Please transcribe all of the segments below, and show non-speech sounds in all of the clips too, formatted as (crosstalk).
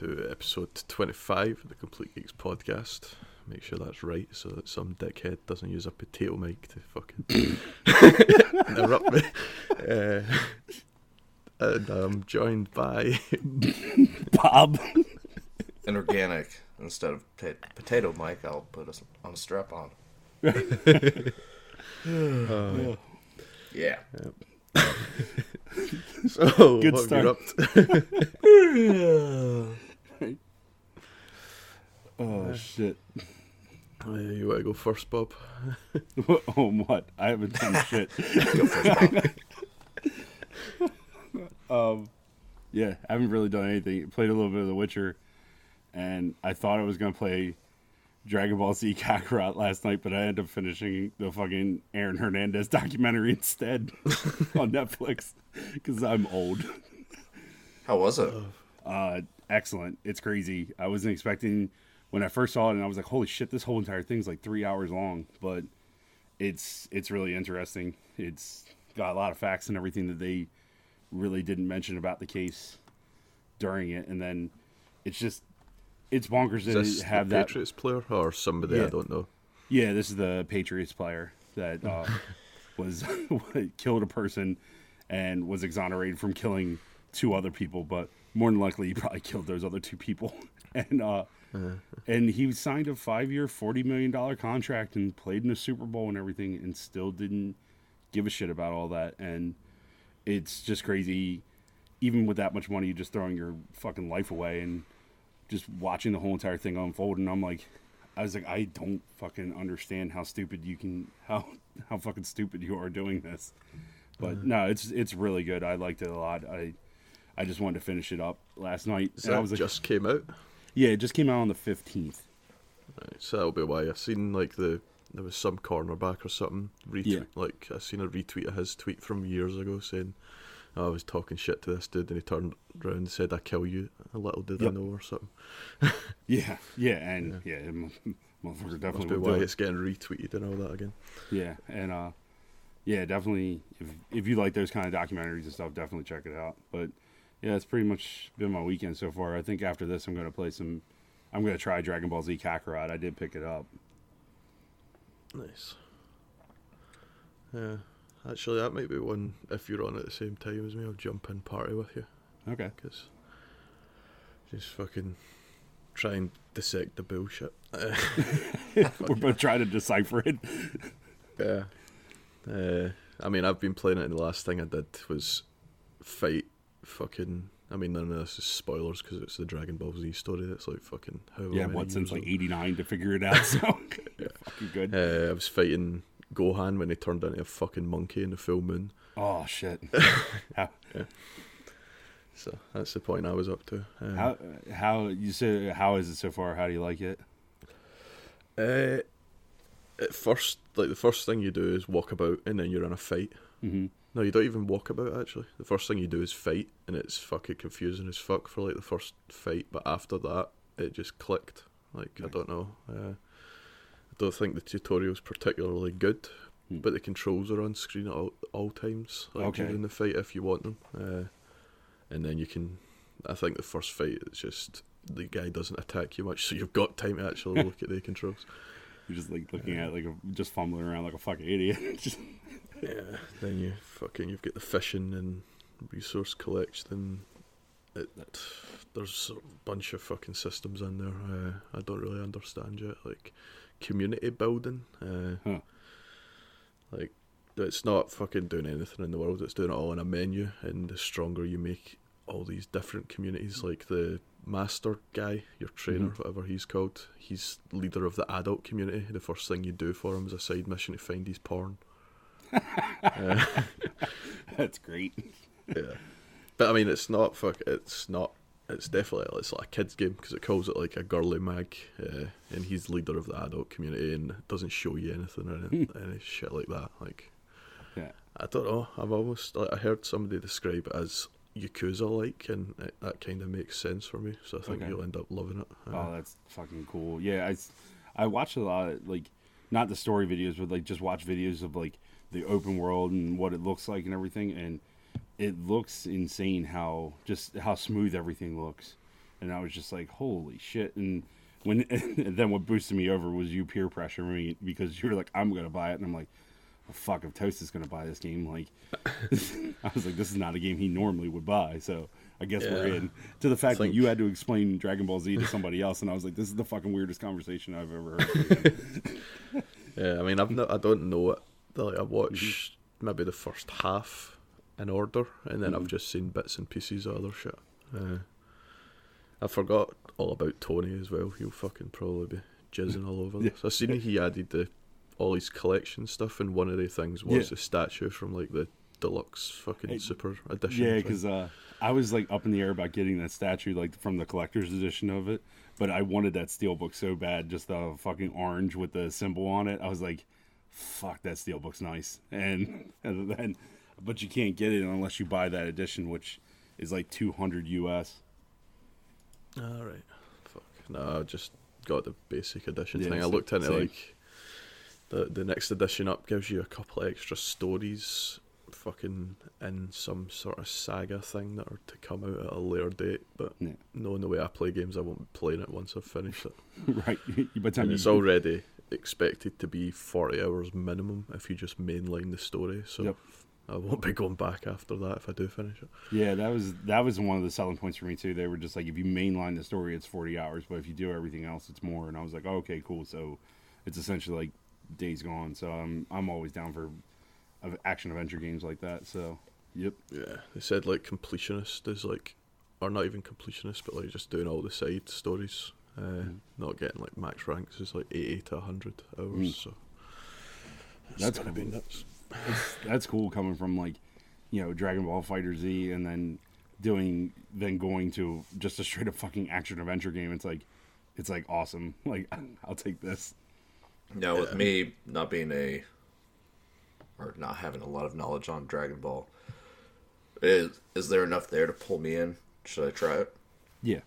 welcome to episode 25 of the Complete Geeks podcast. Make sure that's right so that some dickhead doesn't use a potato mic to fucking (laughs) interrupt me. Uh, (laughs) and I'm joined by (laughs) Bob. An organic instead of po- potato mic, I'll put us on a strap on. Yeah. so Good what start. have you up to? Oh shit. Uh, you want to go first, Bob? (laughs) (laughs) oh what? I haven't done (laughs) shit. Go first, Bob. um, yeah, I haven't really done anything. Played a little bit of The Witcher, and I thought I was gonna play Dragon Ball Z Kakarot last night, but I ended up finishing the fucking Aaron Hernandez documentary instead on Netflix because I'm old. How was it? Uh, excellent. It's crazy. I wasn't expecting when I first saw it, and I was like, "Holy shit! This whole entire thing's like three hours long." But it's it's really interesting. It's got a lot of facts and everything that they really didn't mention about the case during it, and then it's just it's bonkers Is to this have the that. Patriots player or somebody I don't know? Yeah, this is the Patriots player that uh, (laughs) was (laughs) killed a person and was exonerated from killing two other people, but more than likely he probably killed those other two people. (laughs) And uh, and he signed a five-year, forty million dollar contract and played in the Super Bowl and everything, and still didn't give a shit about all that. And it's just crazy, even with that much money, you're just throwing your fucking life away and just watching the whole entire thing unfold. And I'm like, I was like, I don't fucking understand how stupid you can, (laughs) how how fucking stupid you are doing this. But uh-huh. no, it's it's really good. I liked it a lot. I I just wanted to finish it up last night. Is and I was like, just came out? Yeah, it just came out on the fifteenth. Right, so that'll be why I seen like the there was some cornerback or something retweet Yeah. like I seen a retweet of his tweet from years ago saying "Oh, I was talking shit to this dude and he turned around and said I kill you a little did I know or something. (laughs) Yeah, yeah, and yeah, m- motherfucker Must definitely be why it. it's getting retweeted and all that again. Yeah, and uh, yeah, definitely. If if you like those kind of documentaries and stuff, definitely check it out. But yeah, it's pretty much been my weekend so far. I think after this, I'm gonna play some. I'm gonna try Dragon Ball Z Kakarot. I did pick it up. Nice. Yeah. Actually that might be one if you're on at the same time as me, I'll jump in party with you. Okay. Because just fucking try and dissect the bullshit. (laughs) We're both trying to decipher it. Yeah. Uh, I mean, I've been playing it, and the last thing I did was fight fucking. I mean, none of this is spoilers because it's the Dragon Ball Z story. That's like fucking how Yeah, what since like '89 to figure it out. (laughs) So (laughs) fucking good. Uh, I was fighting Gohan when he turned into a fucking monkey in the full moon. Oh shit. (laughs) how, So that's the point I was up to. Um, how how you say how is it so far? How do you like it? Uh, at first, like the first thing you do is walk about, and then you're in a fight. hmm No, you don't even walk about actually. The first thing you do is fight, and it's fucking confusing as fuck for like the first fight. But after that, it just clicked. Like I don't know. Uh, I don't think the tutorial's particularly good, Hmm. but the controls are on screen at all, all times like Okay. during the fight if you want them. Uh, and then you can. I think the first fight is just the guy doesn't attack you much, so you've got time to actually (laughs) look at the controls. You're just like looking at like a, just fumbling around like a fucking idiot. (laughs) Just- Yeah, then you fucking you've got the fishing and resource collection. It, there's a bunch of fucking systems in there. Uh, I don't really understand yet. Like community building. Uh, Huh. Like it's not fucking doing anything in the world. It's doing it all in a menu. And the stronger you make all these different communities, like the master guy, your trainer, Mhm. whatever he's called, he's leader of the adult community. The first thing you do for him is a side mission to find his porn. uh, (laughs) That's great. yeah, but I mean, it's not fuck. It's not. It's definitely it's like a kids game because it calls it like a girly mag, uh, and he's leader of the adult community and doesn't show you anything or any, any shit like that. Like, Yeah. I don't know. I've almost like I heard somebody describe it as Yakuza like, and it, that kind of makes sense for me. So I think Okay. you'll end up loving it. Oh, uh-huh. that's fucking cool. Yeah, I I watched a lot of like, not the story videos, but like just watch videos of like the open world and what it looks like and everything, and it looks insane how just how smooth everything looks. and I was just like, holy shit! And when (laughs) and then what boosted me over was you peer pressure me because you were like, I'm gonna buy it, and I'm like, well, fuck, if Toast is gonna buy this game, like, (laughs) I was like, this is not a game he normally would buy, so. I guess we're in to the fact that you had to explain Dragon Ball Z to somebody else, and I was like, "This is the fucking weirdest conversation I've ever heard." (laughs) Yeah, I mean, I've not, I don't know it. Like, I watched maybe the first half in order, and then I've just seen bits and pieces of other shit. Uh, I forgot all about Tony as well. He'll fucking probably be jizzing all over (laughs) Yeah. this. I seen he added the all his collection stuff, and one of the things was Yeah. the statue from like the deluxe fucking super edition. Yeah, because uh, I was like up in the air about getting that statue, like from the collector's edition of it. But I wanted that steelbook so bad, just the fucking orange with the symbol on it. I was like, "Fuck, that steelbook's nice." And (laughs) and then, but you can't get it unless you buy that edition, which is like two hundred US. All right. Fuck. No, I just got the basic edition Yeah, thing. I looked into like the the next edition up gives you a couple of extra stories, fucking in some sort of saga thing that are to come out at a later date. But Yeah. knowing the way I play games, I won't be playing it once I've finished it. (laughs) right? (laughs) By the time you, it's already expected to be forty hours minimum if you just mainline the story. So. Yep. I won't be going back after that if I do finish it. Yeah, that was that was one of the selling points for me too. They were just like, if you mainline the story, it's forty hours, but if you do everything else, it's more. And I was like, oh, okay, cool. So it's essentially like Days Gone. So I'm I'm always down for action adventure games like that. So yep, Yeah, they said like completionist is like, or not even completionist, but like just doing all the side stories, uh, not getting like max ranks is like eighty to hundred hours. Mm. So That's gonna be cool. nuts. that's cool coming from like you know Dragon Ball FighterZ and then doing then going to just a straight up fucking action adventure game. It's like it's like awesome. (laughs) Like I'll take this. Now, with me not being a or not having a lot of knowledge on Dragon Ball, is is there enough there to pull me in? Should I try it? Yeah,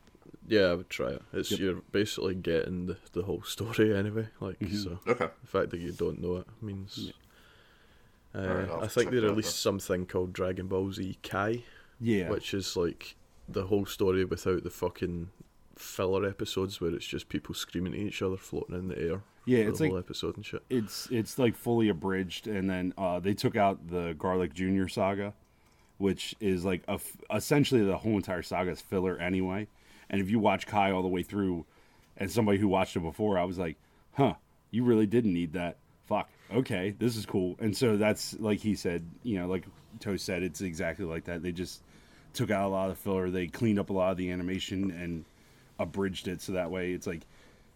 Yeah, I would try it. It's Yep. you're basically getting the, the whole story anyway. Like Mm-hmm. so, Okay. the fact that you don't know it means. Uh, Alright, I'll think check they it out released something called Dragon Ball Z Kai, yeah. which is like the whole story without the fucking filler episodes where it's just people screaming at each other floating in the air. Yeah, it's like episode and shit. it's it's like fully abridged and then uh, they took out the garlic junior saga which is like a f essentially the whole entire saga is filler anyway. And if you watch kai all the way through as somebody who watched it before i was like huh you really didn't need that. Fuck. Okay this is cool. And so that's like he said you know like toast said it's exactly like that. They just took out a lot of the filler. They cleaned up a lot of the animation and abridged it so that way it's like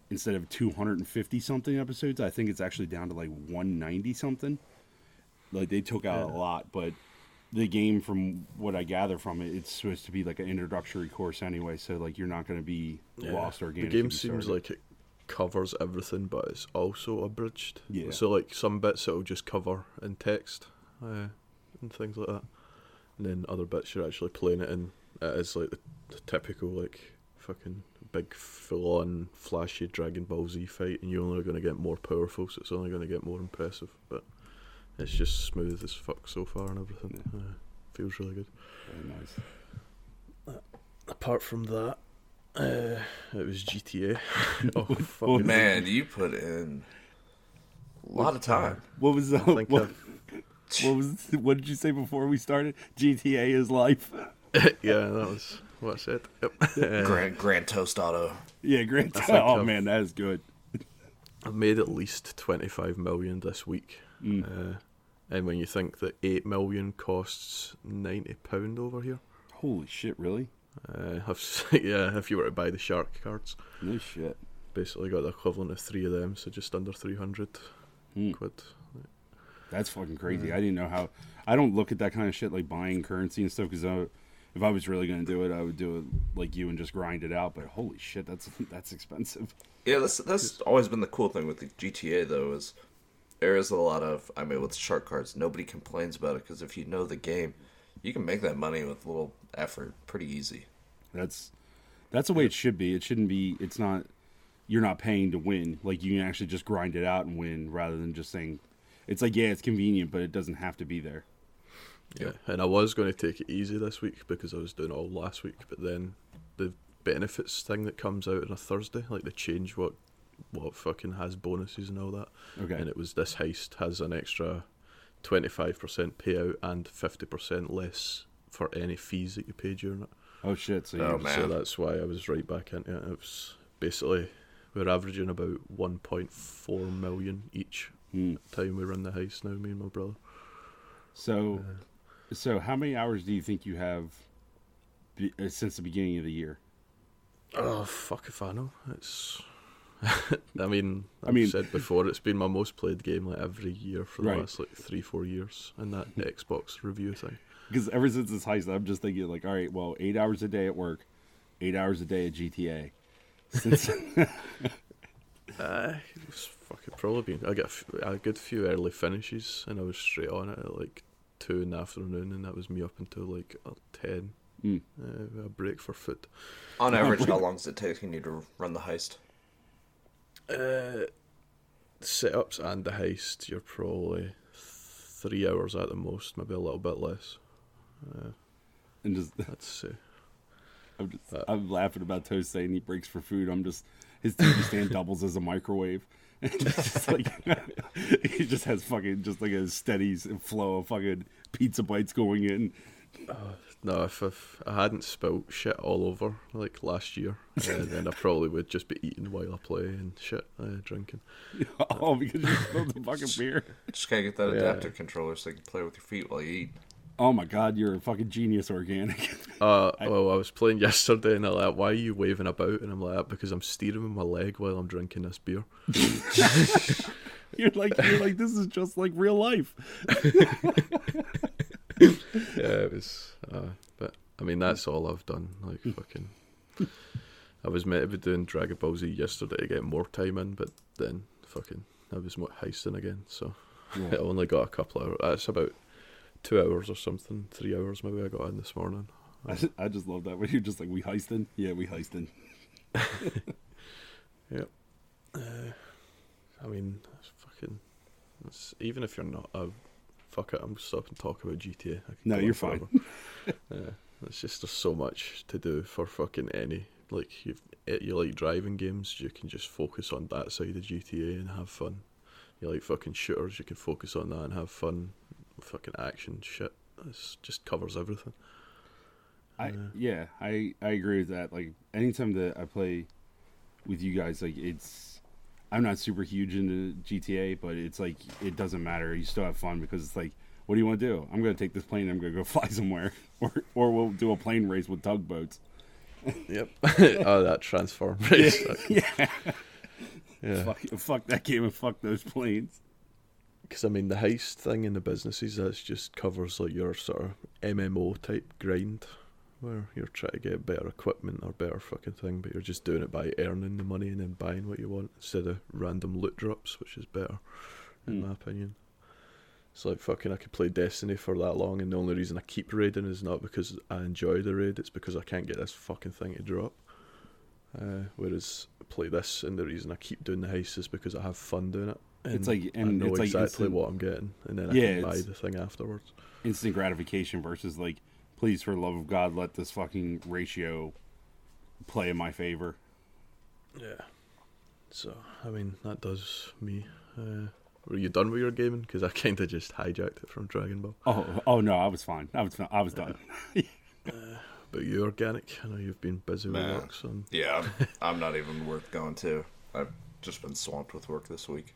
instead of 250 something episodes i think it's actually down to like 190 something like they took out a lot but the game from what i gather from it it's supposed to be like an introductory course anyway so like you're not going to be lost or game. the game seems like it covers everything, but it's also abridged. Yeah. So like some bits it'll just cover in text uh, and things like that, and then other bits you're actually playing it in. It is like the, the typical like fucking big full on flashy Dragon Ball Z fight, and you're only going to get more powerful, so it's only going to get more impressive. But it's just smooth as fuck so far and everything. Uh, feels really good. Very nice Apart from that. Uh, it was GTA. (laughs) (laughs) oh fucking Man, you put in a lot of time. what was the, I think what, I've- (laughs) what was what did you say before we started gta is life yeah, that was what I said. Yep. Uh, (laughs) Grand (laughs) Grand Toast Auto. yeah great Toast. oh I've- man that is good I've made at least 25 million this week. Mm. Uh, and when you think that 8 million costs £90 over here, holy shit really uh, I've, s- (laughs) yeah, if you were to buy the shark cards, no shit basically got the equivalent of three of them, so just under 300 Hmm. quid. That's fucking crazy. I didn't know how. I don't look at that kind of shit like buying currency and stuff because if I was really going to do it, I would do it like you and just grind it out. But holy shit, that's (laughs) that's expensive. Yeah, that's that's always been the cool thing with the GTA though is there is a lot of I mean with shark cards nobody complains about it because if you know the game, you can make that money with little effort pretty easy. That's that's the way it should be. It shouldn't be. It's not. You're not paying to win. Like you can actually just grind it out and win rather than just saying. It's like yeah, it's convenient, but it doesn't have to be there. Yeah, and I was going to take it easy this week because I was doing it all last week, but then the benefits thing that comes out on a Thursday. Like they change what what fucking has bonuses and all that. Okay. And it was this heist has an extra twenty five percent payout and fifty percent less for any fees that you pay during it. oh shit! So you Oh. So that's why I was right back into it. It was basically we're averaging about one point four million each Hmm. time we run the heist now, me and my brother. So, so how many hours do you think you have be, uh, since the beginning of the year? Oh fuck if I know. It's (laughs) I mean I I've mean- said before it's been my most played game like every year for the Right. last like three, four years in that (laughs) Xbox review thing. Because ever since this heist, I'm just thinking like, all right, well, eight hours a day at work, eight hours a day at GTA. Since Uh, it was fucking probably been I got a, f- a good few early finishes and I was straight on it at like two in the afternoon and that was me up until like uh, ten. Mm. Uh, a break for food. On (laughs) average, how long does it take you to run the heist? Uh, setups and the heist, you're probably three hours at the most, maybe a little bit less. Uh, and just (laughs) I'd say. I'm just Uh, I'm laughing about Toast saying he breaks for food. I'm just his TV stand (laughs) doubles as a microwave. It's just like (laughs) he just has fucking just like a steady flow of fucking pizza bites going in. No, if, if I hadn't spilt shit all over like last year, uh, (laughs) then I probably would just be eating while I play and shit, uh, drinking. (laughs) oh, because you spilled the fucking beer. Just gotta get that Yeah. adaptive controller so you can play with your feet while you eat. Oh my god, you're a fucking genius, organic. (laughs) Uh, well, I was playing yesterday and they're like, "Why are you waving about?" And I'm like, "Because I'm steering with my leg while I'm drinking this beer." (laughs) you're like you're like this is just like real life. (laughs) yeah, it was. Uh, but I mean, that's all I've done. Like fucking. I was meant to be doing Dragon Ball Z yesterday to get more time in, but then fucking I was heisting again, so I only got a couple of hours. That's about two hours or something, three hours maybe. I got in this morning. I just, I just love that when you're just like we heisting. Yeah, we heisting. (laughs) Yep. Uh, I mean, it's fucking. It's, even if you're not a. Fuck it, I'm stopping talking about GTA. No, you're fine. yeah, (laughs) it's just there's so much to do for fucking any. Like you, you like driving games, you can just focus on that side of GTA and have fun. You like fucking shooters, you can focus on that and have fun. Fucking action shit, it just covers everything. I Yeah. yeah, I I agree with that. Like anytime that I play with you guys, like it's I'm not super huge into GTA, but it's like it doesn't matter. You still have fun because it's like, what do you want to do? I'm gonna take this plane. I'm gonna go (laughs) fly somewhere, or or we'll do a plane race with tugboats. Yep. (laughs) oh, that transform race. (laughs) Yeah, yeah. fuck, fuck that game and fuck those planes. Because I mean, the heist thing in the businesses that's just covers like your sort of MMO type grind, where you're trying to get better equipment or better fucking thing, but you're just doing it by earning the money and then buying what you want instead of random loot drops, which is better, in Hmm. my opinion. It's like fucking I could play Destiny for that long, and the only reason I keep raiding is not because I enjoy the raid; it's because I can't get this fucking thing to drop. Uh, whereas play this, and the reason I keep doing the heist is because I have fun doing it. It's and like- I know it's like exactly instant- what I'm getting, and then I Yeah, can buy the thing afterwards. Instant gratification versus like, please for the love of God, let this fucking ratio play in my favor. Yeah. So I mean, that does me. Uh, were you done with your gaming? Because I kind of just hijacked it from Dragon Ball. Oh, oh no, I was fine. I was, I was done. (laughs) But you, organic? I know you've been busy with work, so Yeah, I'm, I'm not even worth going to. I've just been swamped with work this week.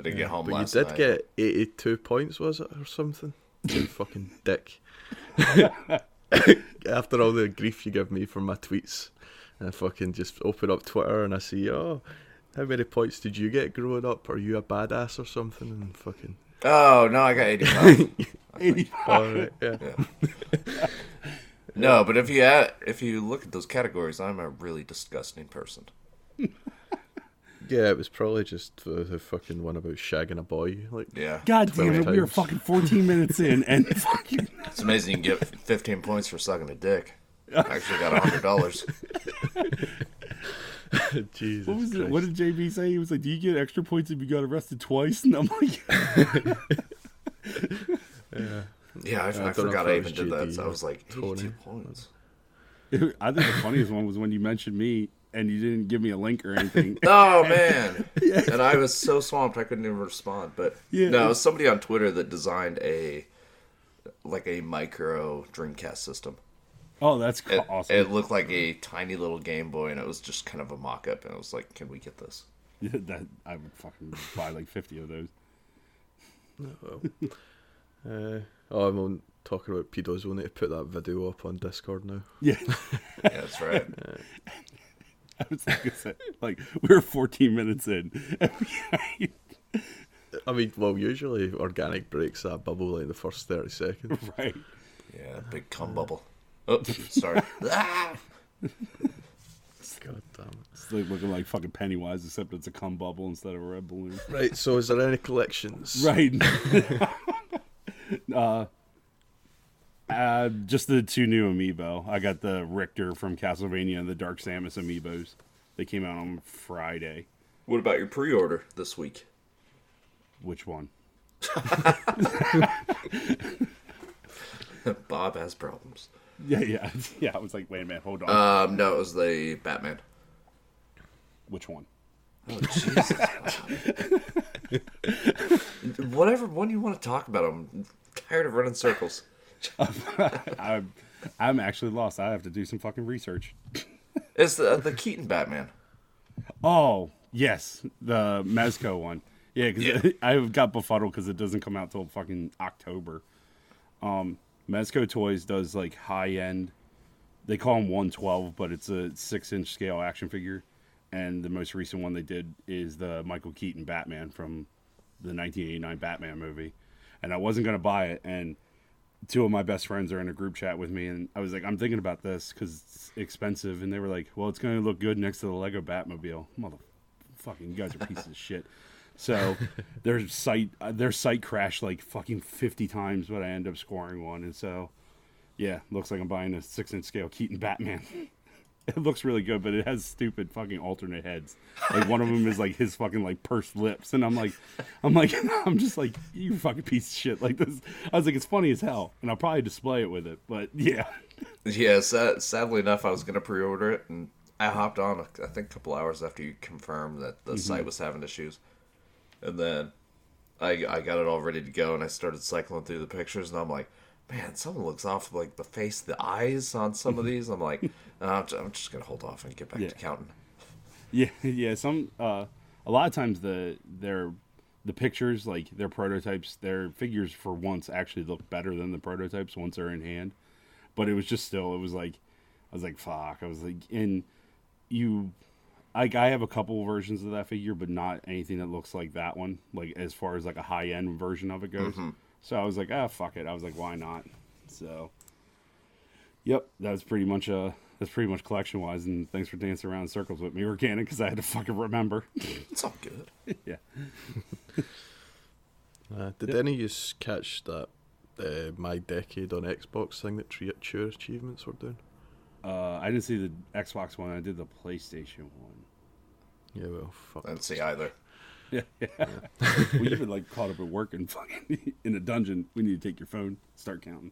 I didn't get home But you did night. get 82 points, was it, or something? You (laughs) fucking dick. (laughs) After all the grief you give me for my tweets, I fucking just open up Twitter and I see, oh, how many points did you get growing up? Are you a badass or something? And fucking, Oh no, I got 85. (laughs) alright, yeah. yeah. No, but if you add, if you look at those categories, I'm a really disgusting person. Yeah, it was probably just the, the fucking one about shagging a boy. Like, Yeah. God damn it, we were fucking 14 minutes in, (laughs) and fucking It's amazing you can get 15 points for sucking a dick. I actually got $100. (laughs) Jesus. what was it? What did JB say? He was like, "Do you get extra points if you got arrested twice?" (laughs) And I'm like, Yeah. Yeah, I, I, don't forgot I even did that. So I was like, or 82 points. I think the funniest one was when you mentioned me and you didn't give me a link or anything. (laughs) Oh man! (laughs) And I was so swamped I couldn't even respond. But Yeah. no, it was somebody on Twitter that designed a like a micro Dreamcast system. oh, that's co- It, awesome. it looked like a tiny little Game Boy, and it was just kind of a mock-up. And I was like, "Can we get this?" Yeah, (laughs) that I would fucking buy like fifty of those. Well, uh, oh, I'm on talking about pedos. We'll need to put that video up on Discord now. Yeah, Yeah, that's right. (laughs) I was like, I said, like we were fourteen minutes in. (laughs) I mean, well, usually organic breaks that bubble like the first thirty seconds. (laughs) right. Yeah, big cum bubble. Oh, sorry. ah! God damn it! It's like looking like fucking Pennywise, except it's a cum bubble instead of a red balloon. Right. So, is there any collections? Right. uh, uh, just the two new amiibo. I got the Richter from Castlevania and the Dark Samus amiibos. They came out on Friday. What about your pre-order this week? Which one? (laughs) Bob has problems. Yeah, yeah, (laughs) yeah. I was like, wait a minute, hold on. Um, no, it was the Batman. Which one? Oh Jesus! (laughs) Whatever one you want to talk about, I'm tired of running circles. (laughs) I'm, I'm actually lost. I have to do some fucking research. It's the the Keaton Batman. Oh, yes, the Mezco one. Yeah, because Yeah. (laughs) I got befuddled because it doesn't come out till fucking October. Um, Mezco Toys does like high end. They call them 112, but it's a six inch scale action figure. And the most recent one they did is the Michael Keaton Batman from the 1989 Batman movie. And I wasn't going to buy it. And two of my best friends are in a group chat with me. And I was like, I'm thinking about this because it's expensive. And they were like, well, it's going to look good next to the Lego Batmobile. Motherfucking, you guys are pieces of shit. So (laughs) their site uh, their site crashed like fucking fifty times, but I end up scoring one, and so yeah, looks like I'm buying a six inch scale Keaton Batman. (laughs) (laughs) it looks really good, but it has stupid fucking alternate heads. Like one of them is like his fucking like pursed lips, and I'm like, I'm like, (laughs) I'm just like you fucking piece of shit. Like this, I was like, it's funny as hell, and I'll probably display it with it, but (laughs) yeah, Yeah, sad, sadly enough, I was gonna pre-order it, and I hopped on. I think a couple hours after you confirmed that the mm-hmm. site was having issues, and then I I got it all ready to go, and I started cycling through the pictures, and I'm like, man, something looks off like the face, the eyes on some of these. I'm like, (laughs) "No, I'm, ju- I'm just gonna hold off and get back Yeah. to counting. Yeah, (laughs) yeah. Some uh, a lot of times the their the pictures like their prototypes, their figures for once actually look better than the prototypes once they're in hand. But it was just still, it was like I was like, fuck. I was like, and you, like, I have a couple versions of that figure, but not anything that looks like that one. Like as far as like a high end version of it goes. So I was like, ah, fuck it. I was like, why not? So. Yep, that was pretty much uh that's pretty much collection wise, and thanks for dancing around in circles with me, organic, because I had to fucking remember. (laughs) It's all good. (laughs) yeah, (laughs) Uh, did any of you catch that uh, my decade on Xbox thing that Tri- True Achievements were doing? uh, I didn't see the Xbox one. I did the PlayStation one. Yeah, well, fuck. I didn't see either. (laughs) Yeah, yeah. (laughs) we even like caught up at work and fucking (laughs) in a dungeon. We need to take your phone, start counting.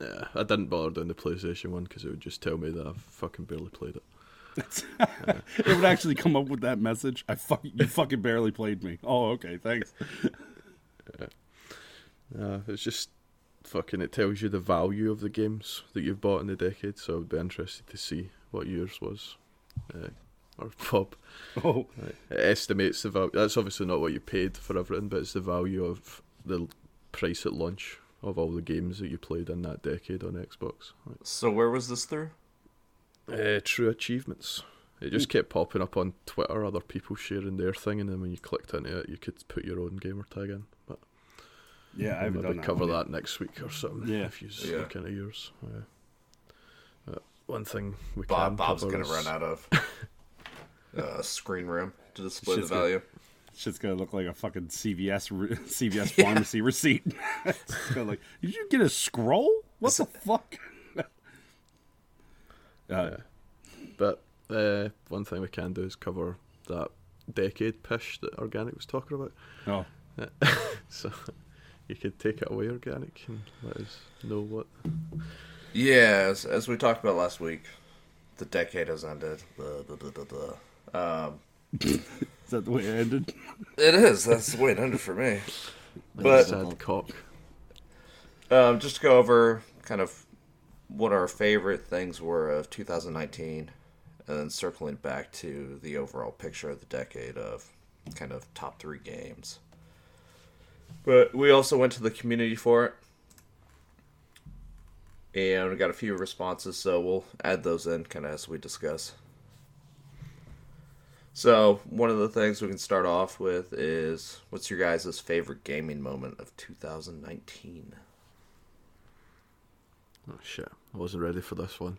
Yeah, I didn't bother doing the PlayStation one because it would just tell me that I fucking barely played it. It would actually come up with that message. I fuck you fucking barely played me. Oh, okay, thanks. Uh, it's just fucking. It tells you the value of the games that you've bought in the decade. So I'd be interested to see what yours was, uh, or Bob. (laughs) Oh, It estimates the value. That's obviously not what you paid for everything, but it's the value of the price at launch of all the games that you played in that decade on Xbox. So where was this through? Uh, true achievements. It just kept popping up on Twitter, other people sharing their thing, and then when you clicked into it, you could put your own gamer tag in. But yeah, I we'll haven't maybe done that. cover one yet. that next week or something. Yeah. if you Yeah. look into yours. Uh, uh, one thing we Bob can Bob's cover gonna is- run out of (laughs) uh, screen room to display the Shit's gonna- value. Shit's gonna look like a fucking CVS re- (laughs) CVS pharmacy (laughs) receipt. like, did you get a scroll? What the fuck? (laughs) uh, But uh, one thing we can do is cover that decade pish that Organic was talking about. oh, So you could take it away, Organic, and let us know what Yeah, as, as we talked about last week, the decade has ended. Blah, blah, blah, blah, blah. Um, Is that the way it ended? it is. That's the way it ended for me. Like But- a sad cock. Um, just to go over kind of what our favorite things were of 2019, and then circling back to the overall picture of the decade of kind of top three games. But we also went to the community for it, and we got a few responses, so we'll add those in kind of as we discuss. So, one of the things we can start off with is what's your guys' favorite gaming moment of 2019? Oh shit! I wasn't ready for this one.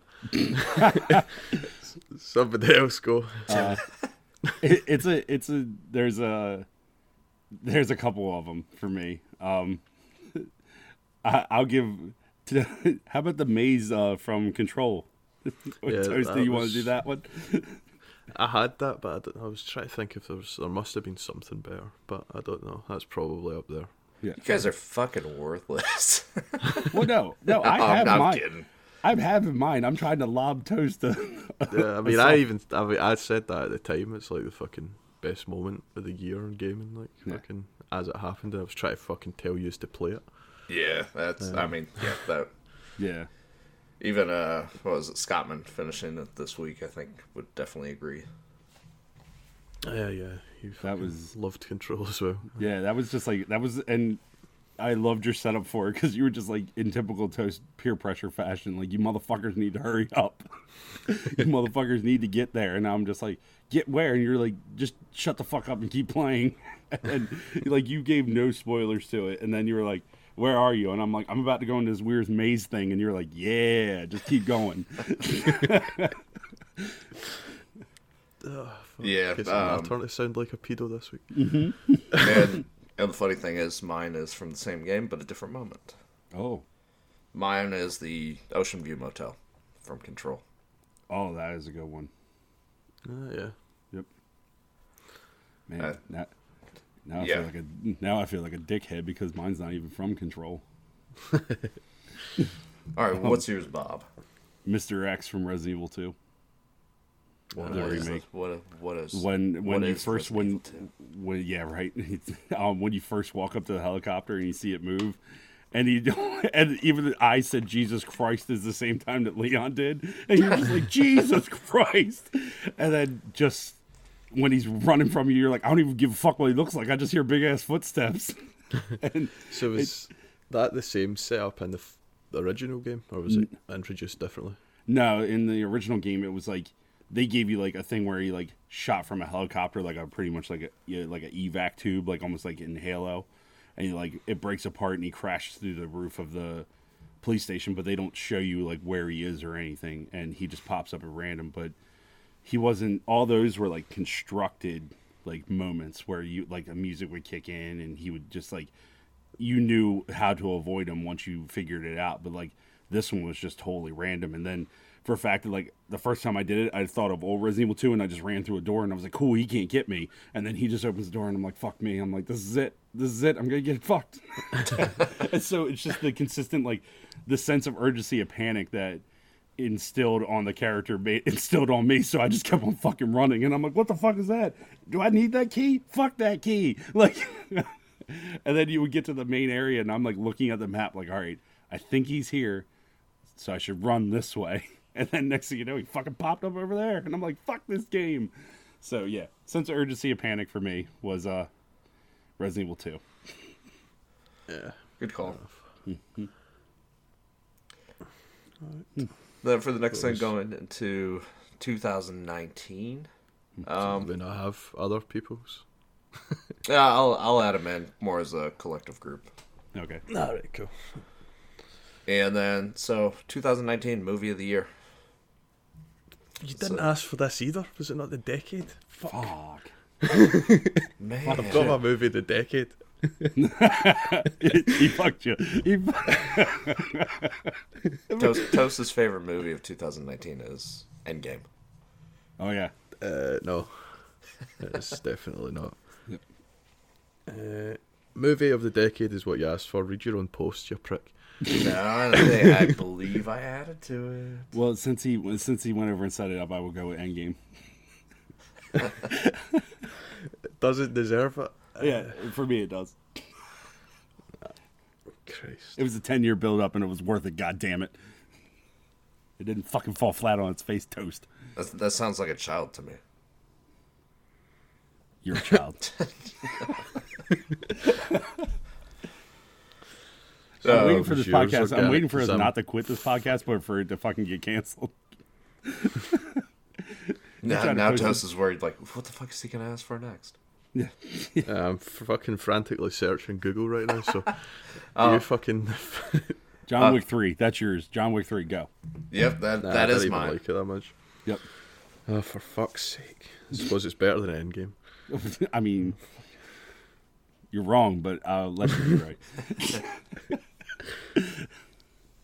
Somebody else go. Uh, (laughs) it, it's a it's a there's a there's a couple of them for me. Um, (laughs) I, I'll give. To, (laughs) how about the maze uh, from Control? Yeah, Toast, that do you want to do that one? I had that, but I, don't- I was trying to think if there was there must have been something better, but I don't know. That's probably up there. Yeah. You guys are fucking worthless. (laughs) Well, no, no, I (laughs) I'm have not mine. kidding. I have in mind. I'm trying to lob toast to. (laughs) Yeah, I mean, I even I, mean, I said that at the time. It's like the fucking best moment of the year in gaming. Like Yeah. fucking as it happened, I was trying to fucking tell you to play it. Yeah, that's. I um, mean, yeah, that. yeah, Even uh, what was it? Scottman finishing it this week. I think would definitely agree. Yeah, yeah. You That fucking was- loved control as well. yeah. That was just like that was, and I loved your setup for it because you were just like in typical toast peer pressure fashion. Like you motherfuckers need to hurry up. (laughs) you motherfuckers need to get there, and I'm just like, get where? And you're like, just shut the fuck up and keep playing. (laughs) And like you gave no spoilers to it, and then you were like. Where are you? And I'm like, I'm about to go into this weird maze thing, and you're like, yeah, just keep going. (laughs) Ugh, fuck. Yeah, um, I'm starting to sound like a pedo this week. (laughs) and, (laughs) and the funny thing is, mine is from the same game, but a different moment. Oh, Mine is the Ocean View Motel from Control. oh, that is a good one. Uh, yeah. Yep. Man, Uh, now, now I yeah. feel like a now I feel like a dickhead because mine's not even from Control. (laughs) All right, what's yours, Bob? Mr. X from Resident Evil 2. What, the remake. what, what is When when what you first when, when yeah right (laughs) um, when you first walk up to the helicopter and you see it move. And he (laughs) and even I said Jesus Christ is the same time that Leon did, and you're just like Jesus Christ, and then just when he's running from you, you're like I don't even give a fuck what he looks like. I just hear big ass footsteps, (laughs) and So was that the same setup in the, f- the original game, or was it introduced differently? No, in the original game, it was like they gave you like a thing where you like shot from a helicopter, like a pretty much like a yeah, like an evac tube, like almost like in Halo, and you, like it breaks apart and he crashes through the roof of the police station, but they don't show you like where he is or anything, and he just pops up at random. But he wasn't. All those were like constructed like moments where you like a music would kick in and he would just like you knew how to avoid him once you figured it out. But like this one was just totally random. And then for a fact that like the first time I did it, I thought of old Resident Evil 2 and I just ran through a door and I was like, cool, he can't get me. And then he just opens the door and I'm like, fuck me. I'm like, this is it. This is it. I'm gonna get fucked. (laughs) and so it's just the consistent like the sense of urgency of panic that instilled on the character ma- (laughs) instilled on me so i just kept on fucking running. And i'm like what the fuck is that? Do i need that key? Fuck that key. (laughs) Like (laughs) and then you would get to the main area and i'm like looking at the map like all right i think he's here so i should run this way. And then next thing you know he fucking popped up over there and i'm like fuck this game. So yeah sense of urgency and panic for me was uh resident evil 2 Yeah. Good call. Mm-hmm. Then for the next thing going into 2019, um, When I have other people's. (laughs) yeah, I'll I'll add them in more as a collective group. okay All right, cool. And then so 2019 movie of the year. You didn't So- ask for this either. Was it not the decade? Fuck. fuck (laughs) Man, I've got my movie the decade. (laughs) he fucked you he fu- Toast, Toast's favorite movie of 2019 is Endgame. oh yeah Uh, no, it's (laughs) definitely not. Yep. Uh, movie of the decade is what you asked for. Read your own post, you prick. No, I, I believe I added to it. Well, since he since he went over and set it up, I will go with Endgame. (laughs) Does it deserve it? (laughs) Yeah, for me it does. Christ. It was a ten year build up, and it was worth it. God damn it! It didn't fucking fall flat on its face, toast. That's, that sounds like a child to me. You're a child. (laughs) I'm Uh, waiting for this podcast. I'm waiting for us I'm- not to quit this podcast, but for it to fucking get canceled. now, now Toast is worried, like, what the fuck is he going to ask for next? (laughs) Yeah. I'm fucking frantically searching Google right now, so Oh. (laughs) you fucking. (laughs) John Uh, Wick three. That's yours. John Wick three. Go. Yep, that, Nah, I that don't is mine. like it that much. Yep. Oh, for fuck's sake. I suppose it's better than Endgame. I mean, you're wrong, but I'll let you be right.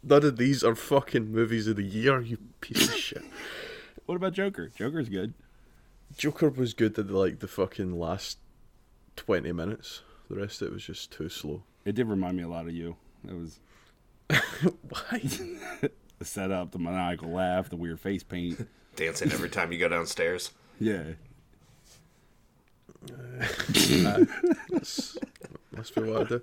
None of these are fucking movies of the year, you piece of shit. What about Joker? Joker's good. Joker was good at like the fucking last 20 minutes. The rest of it was just too slow. It did remind me a lot of you. It was (laughs) Why? (laughs) the setup, the maniacal laugh, the weird face paint. (laughs) Dancing every time you go downstairs. Yeah. Uh, uh, that's, must be what I do.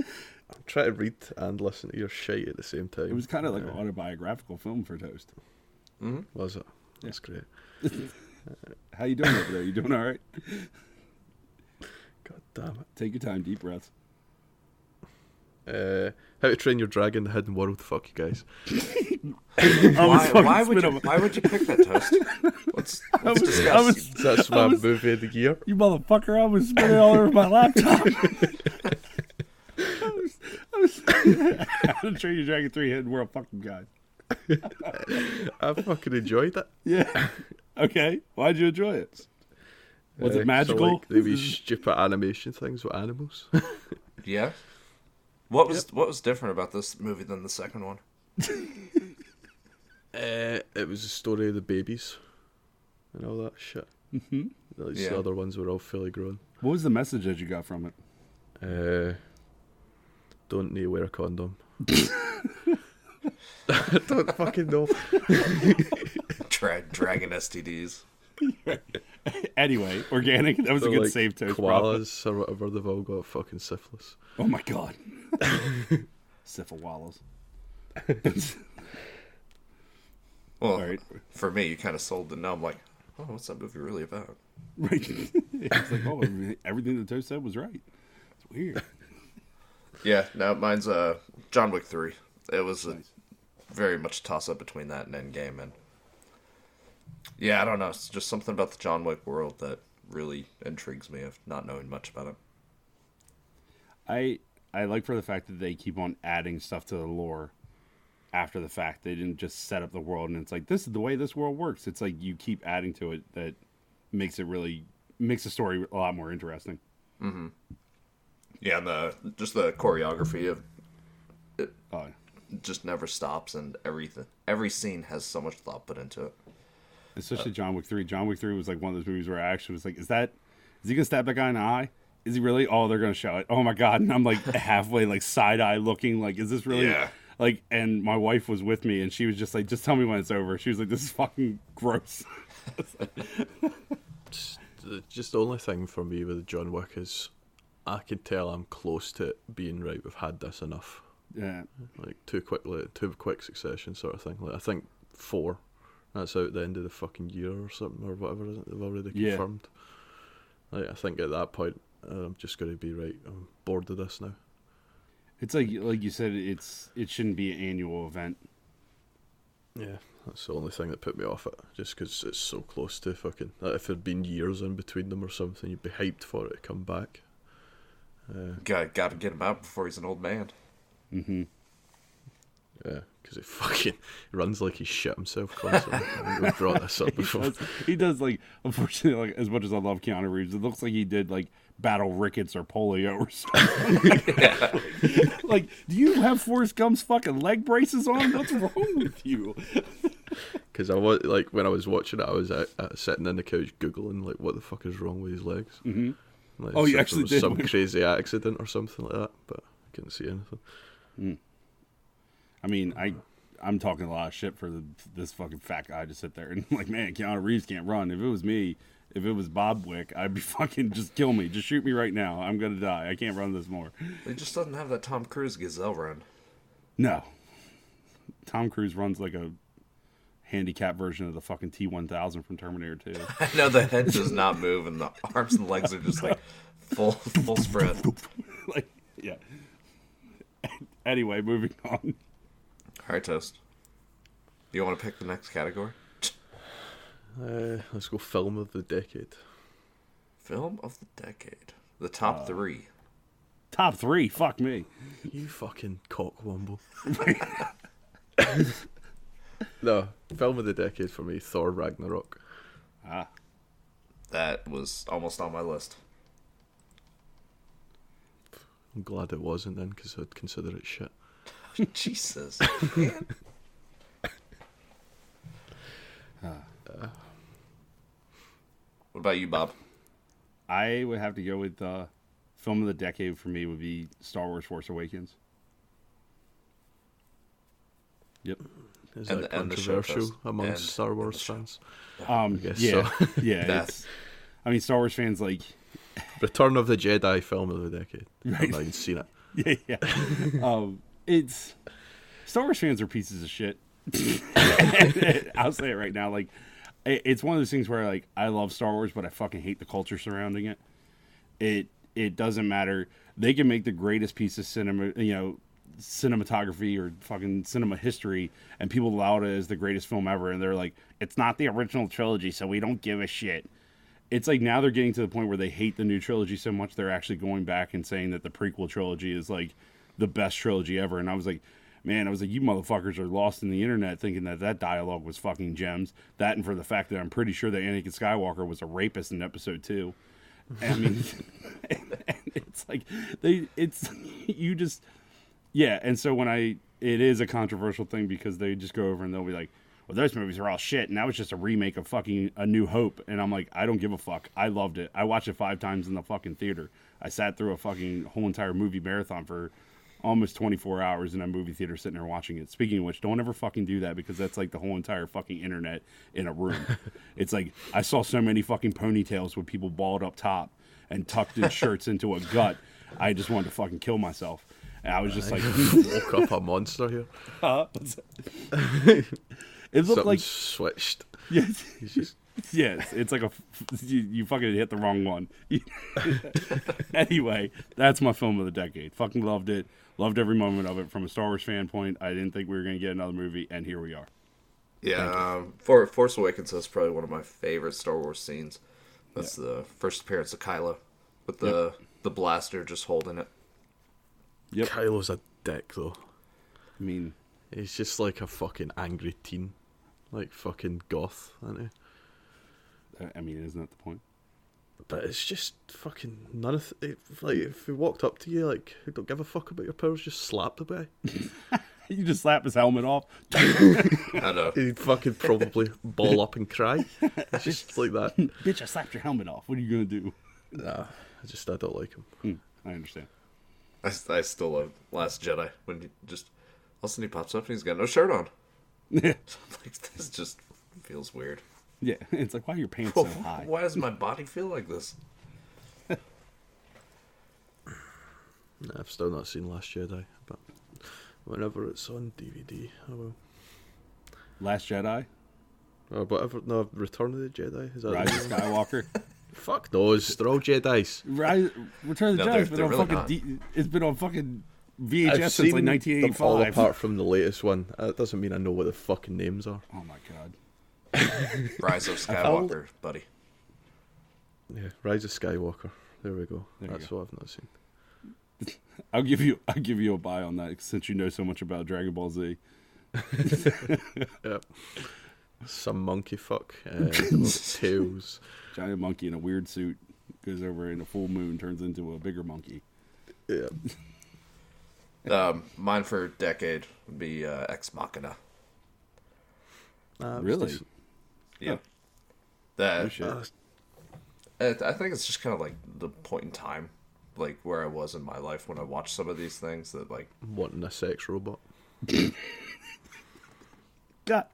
I'm trying to read and listen to your shit at the same time. It was kind of like an autobiographical film for Toast. Mm-hmm. Was it? That's great. How you doing over there? You doing all right? God damn it. Take your time, deep breaths. Uh, How to Train Your Dragon: The Hidden World. Fuck you guys. (laughs) Why, why, would you, why would you pick that toast? Let's, let's was- discuss. Was- That's my was- movie of the year. You motherfucker! I was spinning all over my laptop. (laughs) I was, I was (laughs) How to Train Your Dragon Three Hidden World. Fucking guys. I fucking enjoyed that. Yeah. Okay. Why'd you enjoy it? Was Uh, 'cause I it magical? like the wee stupid animation things with animals. (laughs) yeah. What was what was different about this movie than the second one? (laughs) Uh, it was the story of the babies and all that shit. Mm-hmm. At least the other ones were all fully grown. What was the message that you got from it? Uh, don't need to wear a condom. (laughs) I (laughs) don't fucking know. (laughs) Dra- dragon STDs. (laughs) Anyway, organic. That was a They're good like save toast. Bravo. koalas or whatever. They've all got fucking syphilis. Oh my god. Syphilwallace. Well, All right. for me, you kind of sold the numb. Like, oh, what's that movie really about? Right. it's like, oh, everything the toast said was right. It's weird. Yeah, no, mine's uh John Wick three. It was a, Nice. Very much toss up between that and Endgame, and yeah, I don't know. It's just something about the John Wick world that really intrigues me of not knowing much about it. I I like for the fact that they keep on adding stuff to the lore after the fact. They didn't just set up the world and it's like this is the way this world works. It's like you keep adding to it that makes it really makes the story a lot more interesting. Mm-hmm. Yeah, and the just the choreography of it, Oh, just never stops, and everything every scene has so much thought put into it. especially John Wick three. John Wick three was like one of those movies where I actually was like, is that is he gonna stab that guy in the eye? Is he really? Oh, they're gonna show it. Oh my god! And I'm like (laughs) halfway like side eye looking, like, is this really? Yeah. Like, and my wife was with me, and she was just like, just tell me when it's over. She was like, this is fucking gross. (laughs) Just the, just the only thing for me with John Wick is I can tell I'm close to being right. We've had this enough. Yeah, Like too quickly, too quick succession sort of thing. Like I think four. That's out at the end of the fucking year or something or whatever isn't it? they've already Yeah. confirmed. Like I think at that point uh, I'm just going to be right. I'm bored of this now. it's like like you said, it's it shouldn't be an annual event. Yeah, that's the only thing that put me off it. Just because it's so close to fucking. Like if there'd been years in between them or something, you'd be hyped for it to come back. Uh, Got got to get him out before he's an old man. Mm-hmm. yeah, because it (laughs) fucking runs like he shit himself constantly. We've brought this up (laughs) He before. does, he does like unfortunately like as much as I love Keanu Reeves, it looks like he did like battle rickets or polio or something. (laughs) like, do you have Forrest Gump's fucking leg braces on? What's wrong with you? Because I was like when I was watching it, I was uh, uh, sitting in the couch googling like what the fuck is wrong with his legs. Mm-hmm. Like, Oh, you actually did? some crazy accident or something like that, but I couldn't see anything. Hmm. I mean, I I'm talking a lot of shit for the, this fucking fat guy to sit there and (laughs) like, man, Keanu Reeves can't run. If it was me, if it was Bob Wick, I'd be (laughs) fucking just kill me, just shoot me right now. I'm gonna die. I can't run this more. He just doesn't have that Tom Cruise gazelle run. No, Tom Cruise runs like a handicap version of the fucking T1000 from Terminator 2. (laughs) I know the head does not move, and the arms and legs are just like full full spread. like, yeah. Anyway, moving (laughs) on. All right, toast. You want to pick the next category? Uh, let's go film of the decade. Film of the decade. The top three. Top three. Fuck me. You fucking cockwomble. (laughs) no, film of the decade for me, Thor Ragnarok. Ah, That was almost on my list. I'm glad it wasn't then, because I'd consider it shit. (laughs) Jesus. man. (sighs) what about you, Bob? I would have to go with uh, film of the decade for me would be Star Wars: Force Awakens. Yep. Is And that the- and controversial toast. amongst And- Star Wars fans? Um. guess yeah. so. (laughs) yeah. That- I mean, Star Wars fans like. Return of the Jedi film of the decade. Right. (laughs) I've not even seen it. (laughs) Yeah. yeah. um. It's Star Wars fans are pieces of shit. (laughs) I'll say it right now. Like, it's one of those things where like I love Star Wars, but I fucking hate the culture surrounding it. It it doesn't matter. They can make the greatest piece of cinema, you know, cinematography or fucking cinema history, and people laud it as the greatest film ever, and they're like, it's not the original trilogy, so we don't give a shit. It's like now they're getting to the point where they hate the new trilogy so much they're actually going back and saying that the prequel trilogy is like the best trilogy ever. And I was like, man, I was like, you motherfuckers are lost in the internet thinking that that dialogue was fucking gems. That and for the fact that I'm pretty sure that Anakin Skywalker was a rapist in episode two. And I mean, (laughs) and it's like they, it's (laughs) you just, yeah. And so when I, it is a controversial thing because they just go over and they'll be like, well, those movies are all shit, and that was just a remake of fucking A New Hope. And I'm like, I don't give a fuck. I loved it. I watched it five times in the fucking theater. I sat through a fucking whole entire movie marathon for almost 24 hours in a movie theater sitting there watching it. Speaking of which, don't ever fucking do that because that's like the whole entire fucking internet in a room. (laughs) it's like I saw so many fucking ponytails with people balled up top and tucked in shirts into a gut. I just wanted to fucking kill myself. And I was just like, (laughs) Woke up a monster here. (laughs) it looked Something like switched. yes, (laughs) just yes, it's like a you, you fucking hit the wrong one. (laughs) anyway, that's my film of the decade. Fucking loved it. Loved every moment of it. From a Star Wars fan point, I didn't think we were gonna get another movie, and here we are. Yeah, um, For Force Awakens is probably one of my favorite Star Wars scenes. That's the first appearance of Kylo with the the blaster just holding it. Yep. Kylo's a dick though. I mean, He's just like a fucking angry teen, like fucking goth, isn't he? I- I mean, isn't that the point? But it's just fucking none of th- if, like if he walked up to you like who don't give a fuck about your powers, just slap the guy. (laughs) You just slap his helmet off. (laughs) I know. He'd fucking probably ball up and cry. It's just (laughs) like that. Bitch, I slapped your helmet off. What are you gonna do? Nah, I just I don't like him. Hmm, I understand. I, I still love Last Jedi when he just all of a sudden he pops up and he's got no shirt on. (laughs) Yeah, like this just feels weird. yeah. (laughs) It's like why are your pants so (laughs) high? Why does my body feel like this? Nah, I've still not seen Last Jedi, but whenever it's on DVD, I will. Last Jedi, oh, Or whatever. No, Return of the Jedi. Is that Rise of? Skywalker. Fuck those. They're all Jedi's. Rise, Return of the No, Jedi they're- has been on really fucking. D, it's been on fucking VHS I've since seen like them all 1985. apart from the latest one. That doesn't mean I know what the fucking names are. Oh my god. (laughs) Rise of Skywalker, buddy. Yeah, Rise of Skywalker. There we go. There That's go. what I've not seen. (laughs) I'll give you I'll give you a buy on that since you know so much about Dragon Ball Z. (laughs) Yep. Some monkey fuck. Uh, tails. Giant monkey in a weird suit goes over in a full moon, turns into a bigger monkey. Yeah. Um, mine for decade would be uh, Ex Machina. Nah, it was Really? decent. Yeah. Oh That shit. Uh, it, I think it's just kind of like the point in time, like where I was in my life when I watched some of these things. That like, wanting a sex robot. God.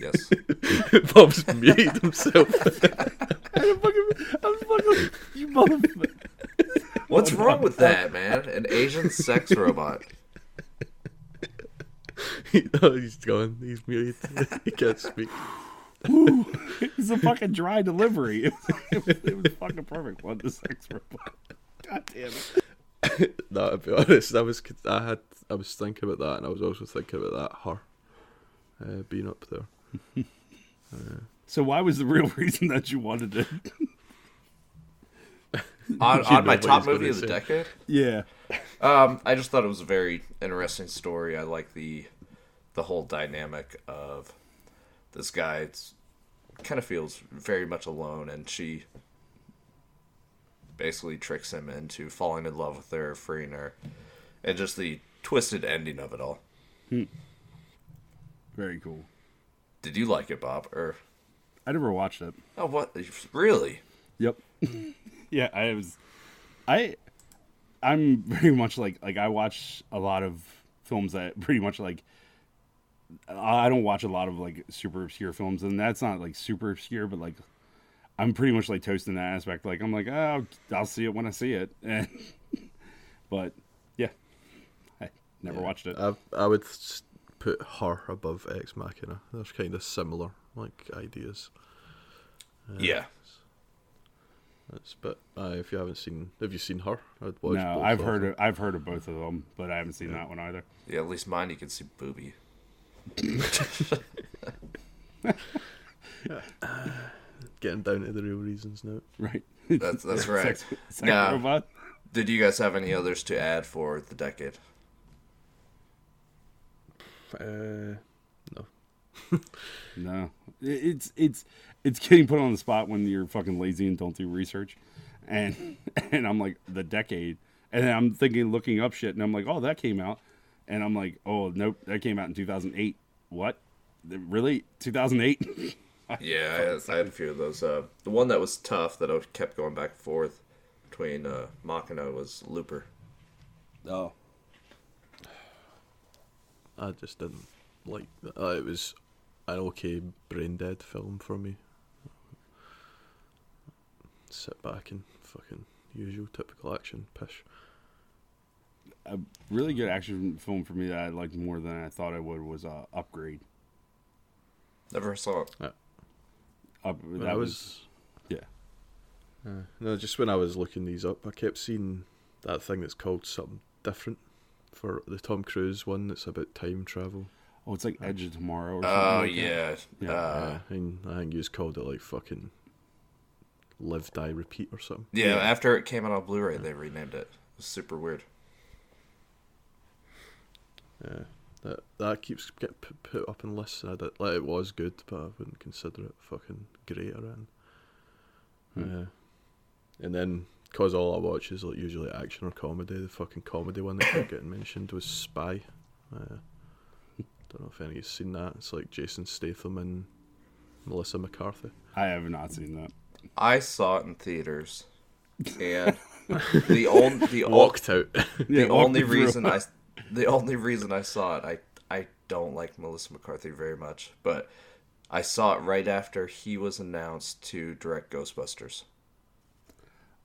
Yes. (laughs) Bob's muted himself. (laughs) I'm fucking, I'm fucking, you motherfucker. What's wrong with that, man? An Asian sex robot. (laughs) oh, he's. He's muted. (laughs) he can't speak. (laughs) It's a fucking dry delivery. It was, it was, fucking perfect. What the sex robot? God damn it. No, to be honest, I was I had I was thinking about that, and I was also thinking about that her uh, being up there. So why was the real reason that you wanted it? (laughs) On, on my top movie of the say. decade? yeah. Um, I just thought it was a very interesting story. I like the the whole dynamic of this guy. It's kind of feels very much alone, and she basically tricks him into falling in love with her, freeing her, and just the twisted ending of it all. Very cool. Did you like it, Bob? Or I never watched it. oh, what? Really? Yep. (laughs) (laughs) yeah, I was. I. I'm (laughs) very much like like I watch a lot of films that (laughs) pretty much like. I don't watch a lot of like super obscure films, and that's not like super obscure, but like I'm pretty much like toast in that aspect. Like I'm like, oh, I'll see it when I see it, and but yeah, I never watched it. I I would put her above Ex Machina. There's kind of similar like ideas. Uh, yeah. That's, but uh, if you haven't seen, have you seen her? I'd watch. no, both I've heard them. of, I've heard of both of them, but I haven't seen that one either. Yeah, at least mine you can see booby. (laughs) (laughs) Getting down to the real reasons now. Right? That's that's (laughs) right. Sex, sex Nah. robot. Did you guys have any others to add for the decade? Uh, no. No, It- it's it's it's getting put on the spot when you're fucking lazy and don't do research, and (laughs) and I'm like the decade, and then I'm thinking looking up shit, and I'm like, oh, that came out, and I'm like, oh, nope, that came out in 2008. What? Really? 2008? (laughs) Yeah, I had, I had a few of those. Uh, the one that was tough that I kept going back and forth between uh, Machina was Looper. oh, (sighs) I just didn't like. Uh, it was an okay brain dead film for me. Sit back and fucking usual typical action pish. a really good action film for me that I liked more than I thought I would was uh, Upgrade. Never saw it. Up, that I was was yeah. Uh, no, just when I was looking these up, I kept seeing that thing that's called something different for the Tom Cruise one that's about time travel. Oh, it's like Edge of Tomorrow. Or something Oh like that. yeah, Yeah. Uh, and I think you just called it like fucking Live, Die, Repeat or something. yeah. After it came out on Blu-ray, they renamed it. It was super weird. Yeah, that that keeps getting put, put up in lists. And I did, like it was good, but I wouldn't consider it fucking great or anything. Hmm. Uh, and then, cause all I watch is like usually action or comedy, the fucking comedy one that kept (coughs) getting mentioned was Spy. Uh, don't know if any of you's seen that. It's like Jason Statham and Melissa McCarthy. I have not seen that. I saw it in theaters, and (laughs) the only the only Walked out. The walk only me through. reason I the only reason I saw it I I don't like Melissa McCarthy very much, but I saw it right after he was announced to direct Ghostbusters.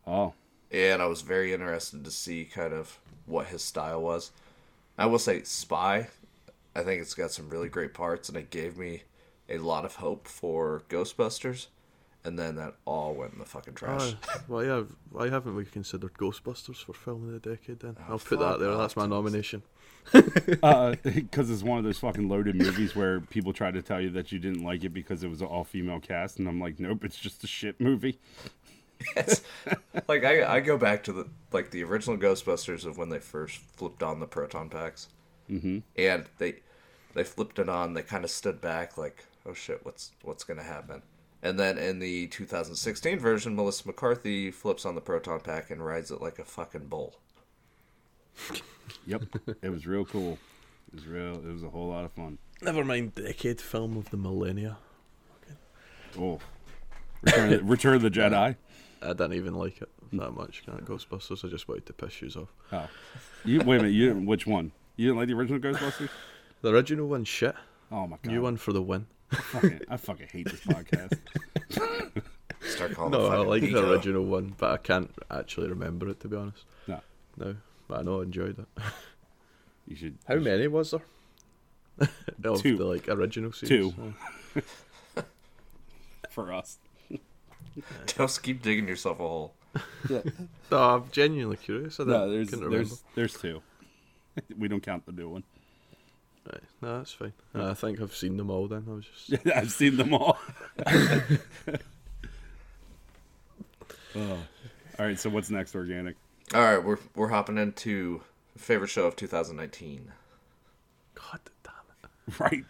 Oh, And I was very interested to see kind of what his style was. I will say Spy, I think it's got some really great parts and it gave me a lot of hope for Ghostbusters. And then that all went in the fucking trash. Ah, why have why haven't we considered Ghostbusters for film of the decade? Then Oh, I'll put that there. That's my nomination. (laughs) (laughs) because it's one of those fucking loaded movies where people try to tell you that you didn't like it because it was an all female cast, and I'm like, nope, it's just a shit movie. It's (laughs) like I I go back to the like the original Ghostbusters of when they first flipped on the proton packs, mm-hmm. and they they flipped it on. They kind of stood back like, oh shit, what's what's gonna happen? And then in the 2016 version, Melissa McCarthy flips on the proton pack and rides it like a fucking bull. Yep, it was real cool. It was real. It was a whole lot of fun. Never mind, decade film of the millennia. Oh, Return, of the- Return of the (laughs) Jedi. I didn't even like it that much. Kind of Ghostbusters. I just wanted to piss you off. Oh, you wait a minute. You didn't, which one? You didn't like the original Ghostbusters? The original one, shit. Oh my god! New one for the win. I fucking, I fucking hate this podcast. (laughs) Start calling No, I fucking like the original one, but I can't actually remember it to be honest. No, No, but I know I enjoyed it. you should. How many was there? (laughs) of Two. the like original series. Two. Oh. (laughs) for us? Just keep digging yourself a hole. Yeah. No, I'm genuinely curious. I No, there's there's there's two. we don't count the new one. Right. No, that's fine. Uh, I think I've seen them all. Then I was just (laughs) I've seen them all. (laughs) oh. All right, so what's next, organic? All right, we're we're hopping into favorite show of 2019. God damn it. (laughs) Right.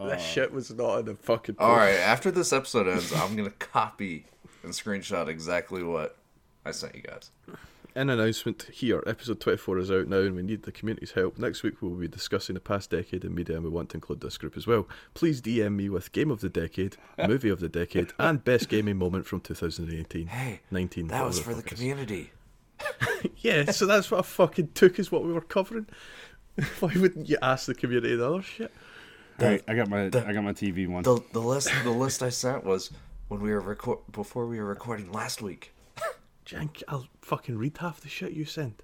This shit was not in the fucking. All right, after this episode ends, I'm gonna copy and screenshot exactly what I sent you guys. An announcement here. Episode 24 is out now and we need the community's help. Next week we'll be discussing the past decade in media and we want to include this group as well. Please DM me with Game of the Decade, (laughs) Movie of the Decade, and Best Gaming Moment from 2018. Hey, 19. That was for the fuck it is. community. (laughs) Yeah, so that's what I fucking took is what we were covering. (laughs) Why wouldn't you ask the community the other shit? All right, I got my I got my TV one. The the list the list I sent was when we were record before we were recording last week. Jank, I'll fucking read half the shit you sent.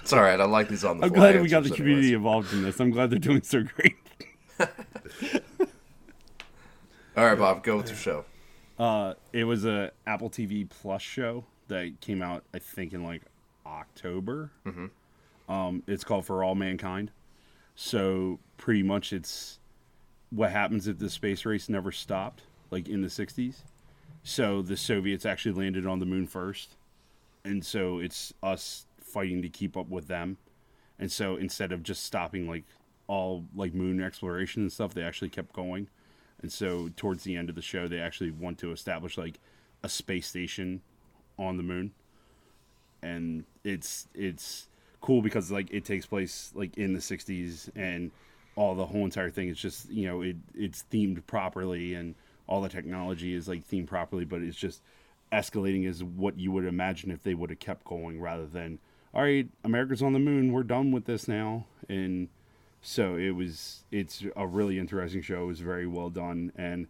It's all right. I like these on the. I'm fly glad we got the community anyways. involved in this. I'm glad they're doing so great. All right, Bob, go with your show. Uh, it was a Apple TV Plus show that came out, I think, in like October. Mm-hmm. Um, it's called For All Mankind. So pretty much, it's what happens if the space race never stopped, like in the '60s. So the Soviets actually landed on the moon first, and so it's us fighting to keep up with them. And so instead of just stopping like all like moon exploration and stuff, they actually kept going. And so towards the end of the show, they actually want to establish like a space station on the moon, and it's it's cool because like it takes place like in the '60s, and all the whole entire thing is just you know it it's themed properly, and all the technology is like themed properly, but it's just escalating as what you would imagine if they would have kept going rather than all right, America's on the moon, we're done with this now, and so it was it's a really interesting show. It was very well done and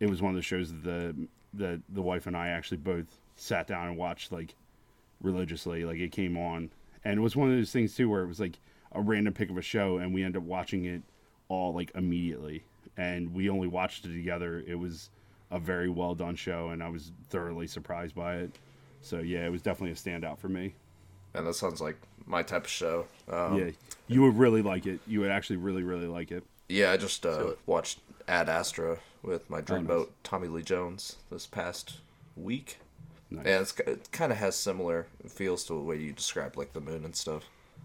it was one of the shows that the the the wife and i actually both sat down and watched like religiously. Like it came on and it was one of those things too where it was like a random pick of a show and we ended up watching it all like immediately and we only watched it together it was a very well done show and i was thoroughly surprised by it so yeah it was definitely a standout for me And that sounds like my type of show. Um, yeah you would really like it you would actually really really like it Yeah, I just uh, watched Ad Astra with my dreamboat nice. Tommy Lee Jones this past week. Nice. And it's, it kind of has similar feels to the way you described like the moon and stuff.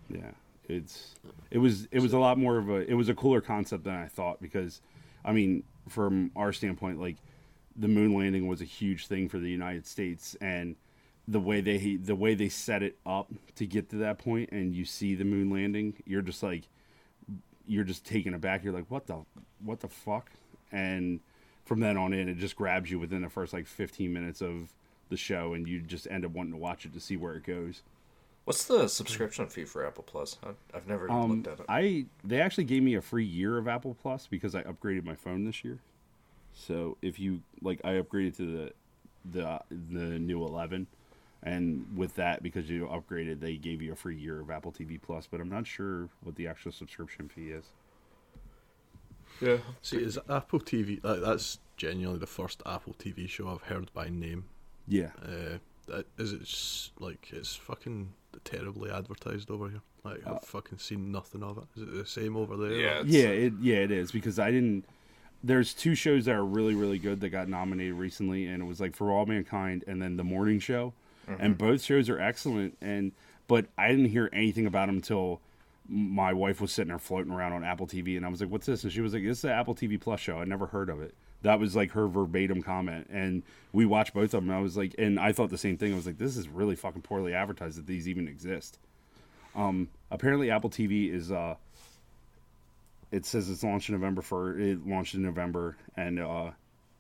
Yeah, it's it was it was a lot more of a it was a cooler concept than I thought because, I mean, from our standpoint, like the moon landing was a huge thing for the United States, and the way they the way they set it up to get to that point, and you see the moon landing, you're just like you're just taken aback. You're like, what the what the fuck? And from then on in, it just grabs you within the first like 15 minutes of the show, and you just end up wanting to watch it to see where it goes. What's the subscription fee for Apple Plus? I- I've never Um, looked at it. I they actually gave me a free year of Apple Plus because I upgraded my phone this year. So if you like, I upgraded to the the the new 11, and with that, because you upgraded, they gave you a free year of Apple TV Plus. But I'm not sure what the actual subscription fee is. yeah. See, is Apple TV? Like, that's genuinely the first Apple TV show I've heard by name. Yeah, Uh, that, is it like it's fucking terribly advertised over here? Like I've fucking seen nothing of it. Is it the same over there? Yeah. It's, yeah, uh, it yeah it is because I didn't. There's two shows that are really really good that got nominated recently, and it was like For All Mankind and then The Morning Show, and both shows are excellent. And but I didn't hear anything about them until my wife was sitting there floating around on Apple TV, and I was like, "What's this?" And she was like, "This is an Apple TV Plus show. I never heard of it." That was like her verbatim comment, and we watched both of them. And I was like, and I thought the same thing. I was like, "This is really fucking poorly advertised that these even exist." Um, apparently, Apple TV is uh, it says it's launched in November for it launched in November and uh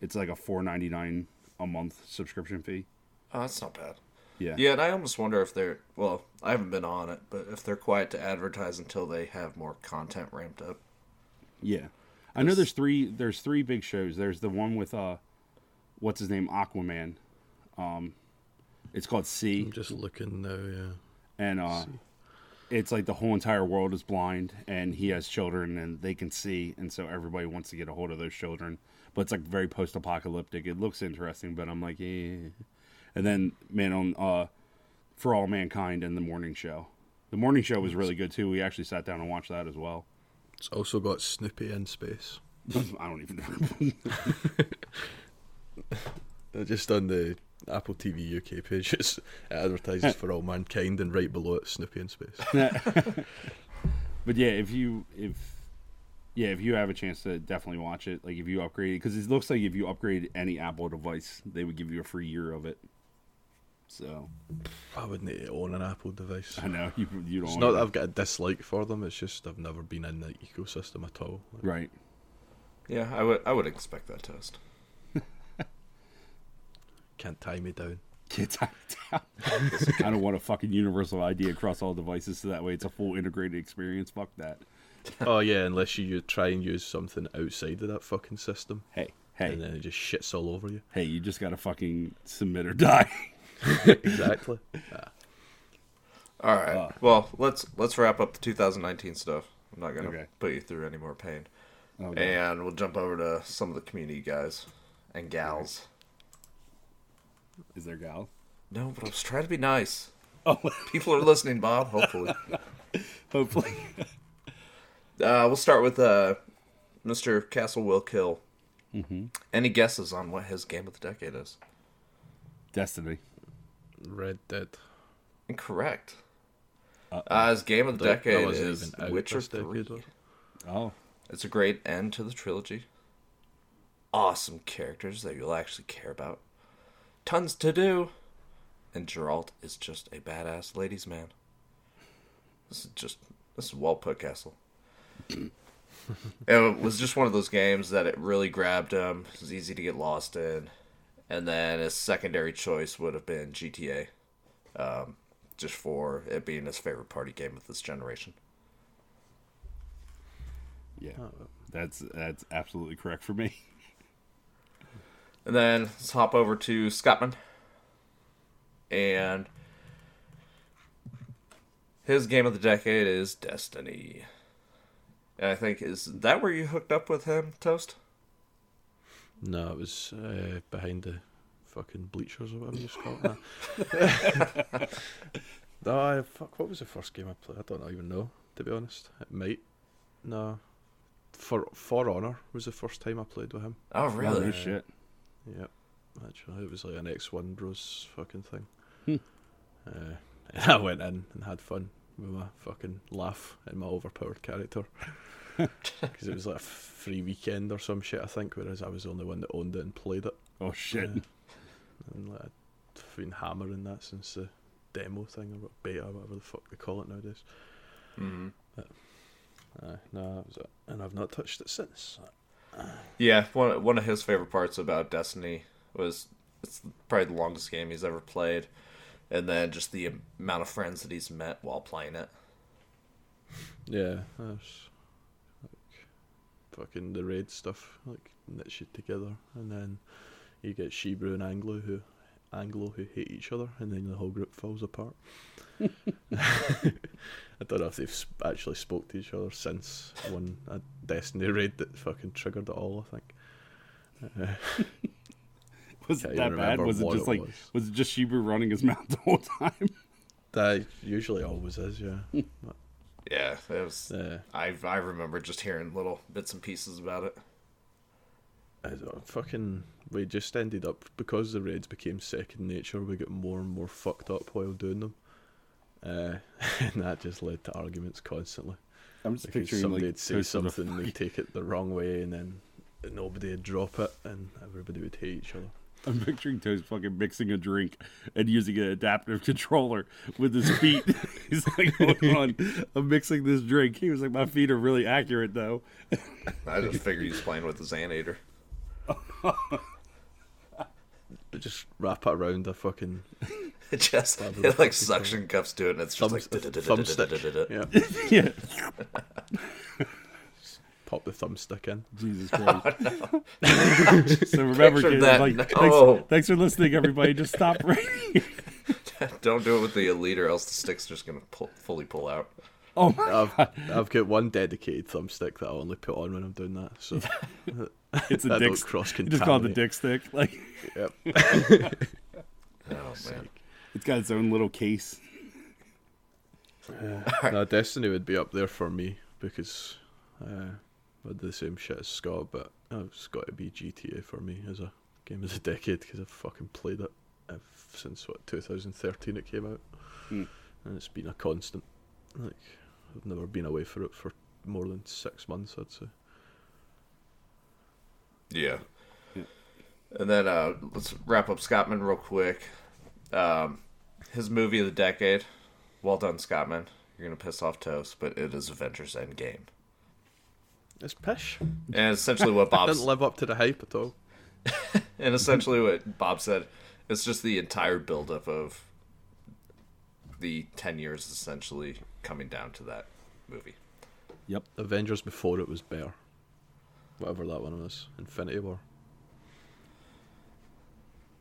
it's like a four ninety nine a month subscription fee. Oh, that's not bad. Yeah. Yeah, and I almost wonder if they're well, I haven't been on it, but if they're quiet to advertise until they have more content ramped up. Yeah. I know there's three there's three big shows. There's the one with uh what's his name? Aquaman. Um it's called See I'm just looking now. Yeah. and uh it's like the whole entire world is blind and he has children and they can see and so everybody wants to get a hold of those children. But it's like very post apocalyptic. It looks interesting, but I'm like, eh. And then man on uh For All Mankind and the morning show. The morning show was really good too. We actually sat down and watched that as well. It's also got Snoopy in space. (laughs) I don't even know. (laughs) Just on the Apple TV UK page, it's, it advertises for all mankind, and right below it, Snoopy in space. (laughs) But yeah, if you if yeah, if you have a chance to definitely watch it, like if you upgrade it, because it looks like if you upgrade any Apple device, they would give you a free year of it. So I wouldn't own an Apple device. I know you you don't It's want not it. that I've got a dislike for them. It's just I've never been in the ecosystem at all. right. Yeah, I would I would expect that test. (laughs) Can't tie me down. Kids out of town. I kind of want a fucking universal ID across all devices, so that way it's a full integrated experience. Fuck that. (laughs) oh yeah, unless you u- try and use something outside of that fucking system, Hey, hey, and then it just shits all over you. hey! You just gotta fucking submit or die. (laughs) (laughs) exactly. All right. Uh. well, let's let's wrap up the 2019 stuff. I'm not gonna Okay. put you through any more pain, Oh, and we'll jump over to some of the community guys and gals. Is there gal? No, but I was trying to be nice. Oh, (laughs) People are listening, Bob. Hopefully. (laughs) hopefully. Uh, we'll start with uh, Mr. Castle Will Kill. Mm-hmm. Any guesses on what his game of the decade is? Destiny. Red Dead. Incorrect. Uh-oh. Uh, his game of the That- that decade wasn't is Witcher this decade, 3. Oh, It's a great end to the trilogy. Awesome characters that you'll actually care about. Tons to do. And Geralt is just a badass ladies' man. This is just this is well put, Castle. (laughs) it was just one of those games that it really grabbed him. It was easy to get lost in. And then his secondary choice would have been GTA. Um, just for it being his favorite party game of this generation. yeah. That's that's absolutely correct for me. And then let's hop over to Scottman. And his game of the decade is Destiny. And I think is that where you hooked up with him, Toast? No, it was uh, behind the fucking bleachers or whatever you call it. now. (laughs) (laughs) no, I, fuck. What was the first game I played? I don't even know. To be honest, it might. No, for For Honor was the first time I played with him. Oh, Oh, really? no shit. Yep, actually, it was like an X One Bros fucking thing. Hmm. Uh, (laughs) and I went in and had fun with my fucking laugh and my overpowered character. (laughs) Because it was like a free weekend or some shit, I think. Whereas I was the only one that owned it and played it. Oh shit. Yeah. And like, I've been hammering that since the demo thing or beta, whatever the fuck they call it nowadays. Mhm. Uh, no, that was it. And I've not touched it since. Yeah, one one of his favorite parts about Destiny was it's probably the longest game he's ever played, and then just the amount of friends that he's met while playing it. Yeah, that's fucking the red stuff, like knits shit together, and then you get Shebrew and Anglo who Anglo who hate each other, and then the whole group falls apart. (laughs) I don't know if they've actually spoke to each other since one a Destiny raid that fucking triggered it all. I think. Uh, (laughs) Was it that bad? Was it just it like was. was it just Shibu running his mouth the whole time? that usually always is, yeah. (laughs) Yeah, it was. Uh, I I remember just hearing little bits and pieces about it. I don't- fucking we just ended up because the raids became second nature. We got more and more fucked up while doing them, uh, (laughs) and that just led to arguments constantly. I'm just Because picturing somebody like would say Toast of the something, they'd take it the wrong way, and then nobody would drop it, and everybody would hate each other. I'm picturing Toast fucking mixing a drink and using an adaptive (laughs) controller with his feet. (laughs) He's like, hold (laughs) on, I'm mixing this drink. He was like, my feet are really accurate though. I just figured he's playing with the Xanator. But just wrap it around a fucking It just That'd it like fucking suction cups to it, and it's just thumb, like thumbstick. Yeah, yeah. Pop the thumbstick in. Jesus (laughs) Christ. (laughs) so remember, Picture kids, that. like, No. thanks, thanks for listening, everybody. Just stop (laughs) right here. Don't do it with the elite, or else the stick's just gonna pull, fully pull out. Oh my I've I've got one dedicated thumbstick that I only put on when I'm doing that. So It's a I dick. don't cross You just call it the dick stick. Like Yep. Oh man. it's got its own little case. (sighs) No, Destiny would be up there for me because uh, I had the same shit as Scott, but oh, it's got to be GTA for me as a game of the decade because I've fucking played it since what 2013 it came out, Hmm. and it's been a constant. Like I've never been away for it for more than six months, I'd say. Yeah. Yeah. And then uh, let's wrap up Scottman real quick. Um, his movie of the decade. Well done, Scottman. You're gonna piss off Toast, but it is Avengers Endgame, It's pish. and essentially what (laughs) Bob didn't live up to the hype at all. (laughs) and essentially what Bob said. It's just the entire buildup of the ten years, essentially coming down to that movie. Yep. Avengers before it was better. Whatever that one was, Infinity War.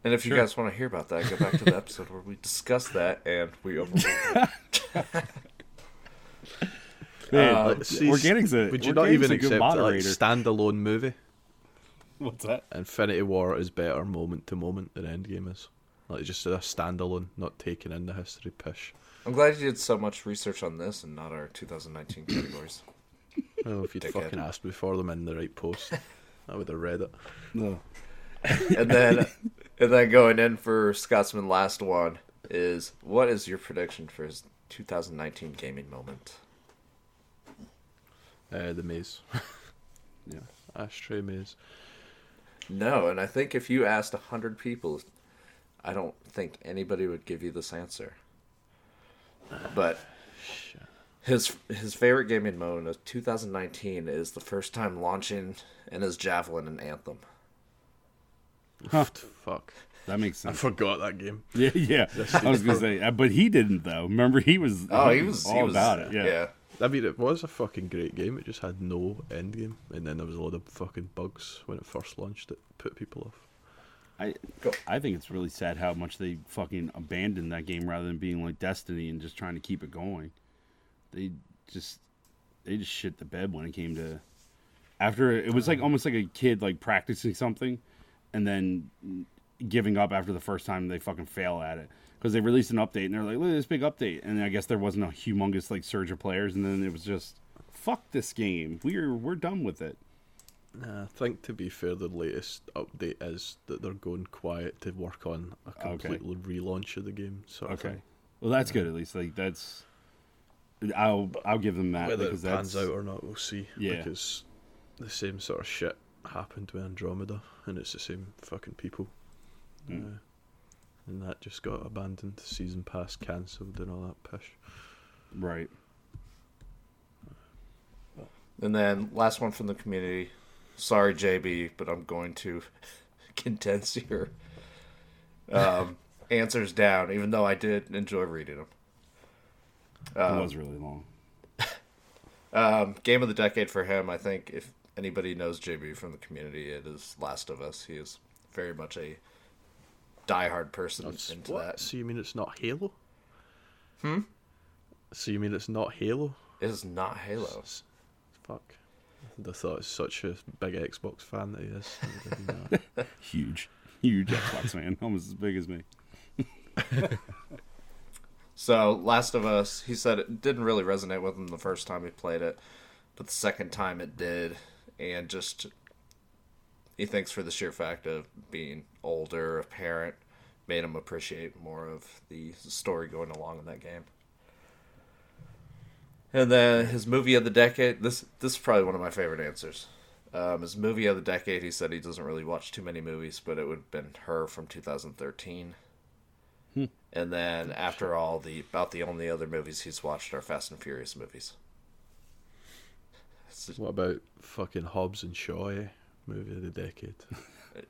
And if you guys want to hear about that, go back to the (laughs) episode where we discussed that and we overruled it. Man, Uh, Like, see, Organic's a Would you not even a good accept a like, standalone movie? What's that? Infinity War is better moment to moment than Endgame is. Like just a standalone, not taking in the history pish. I'm glad you did so much research on this and not our 2019 categories. Oh, if you'd Dickhead. fucking asked me for them in the right post, I would have read it. No. and then, and then going in for Scottman last one is what is your prediction for his 2019 gaming moment? Uh, the maze, (laughs) Yeah. ashtray maze. No, and I think if you asked a hundred people, I don't think anybody would give you this answer. But his his favorite gaming moment of 2019 is the first time launching in his javelin in Anthem. Fuck, That makes sense. I forgot that game. Yeah, yeah. (laughs) I was gonna say, uh, but he didn't though. Remember, he was. Oh, he was all he was, about it. Yeah. yeah. I mean, it was a fucking great game. It just had no end game, and then there was a lot of fucking bugs when it first launched. It put people off. I. I think it's really sad how much they fucking abandoned that game rather than being like Destiny and just trying to keep it going. They just they just shit the bed when it came to after it was like almost like a kid like practicing something and then giving up after the first time they fucking fail at it because they released an update and they're like look at this big update and I guess there wasn't a humongous like surge of players and then it was just fuck this game we're we're done with it Nah, I think to be fair, the latest update is that they're going quiet to work on a Okay. complete relaunch of the game. Sort Okay. Well, that's good at least. Like that's, I'll I'll give them that Whether because it pans that's out or not, we'll see. Yeah. Because the same sort of shit happened with Andromeda, and it's the same fucking people. Mm. Uh, and that just got abandoned. Season pass cancelled and all that pish. right. And then last one from the community. Sorry, JB, but I'm going to (laughs) condense your um, answers down, even though I did enjoy reading them. it was really long. (laughs) Um, game of the decade for him, I think. If anybody knows JB from the community, it is Last of Us. He is very much a diehard person That's- into what? that. So you mean it's not Halo? Hmm. So you mean it's not Halo? It is not Halo. S- Fuck. I thought it's such a big Xbox fan that he is. (laughs) I. Huge, huge Xbox man, almost as big as me. (laughs) So, Last of Us, he said it didn't really resonate with him the first time he played it, but the second time it did, and just he thinks for the sheer fact of being older, a parent, made him appreciate more of the story going along in that game. And then his movie of the decade. This this is probably one of my favorite answers. Um, his movie of the decade. He said he doesn't really watch too many movies, but it would have been Her from 2013. And then after all, the about the only other movies he's watched are Fast and Furious movies. What about fucking Hobbs and Shaw? Eh? Movie of the decade. (laughs)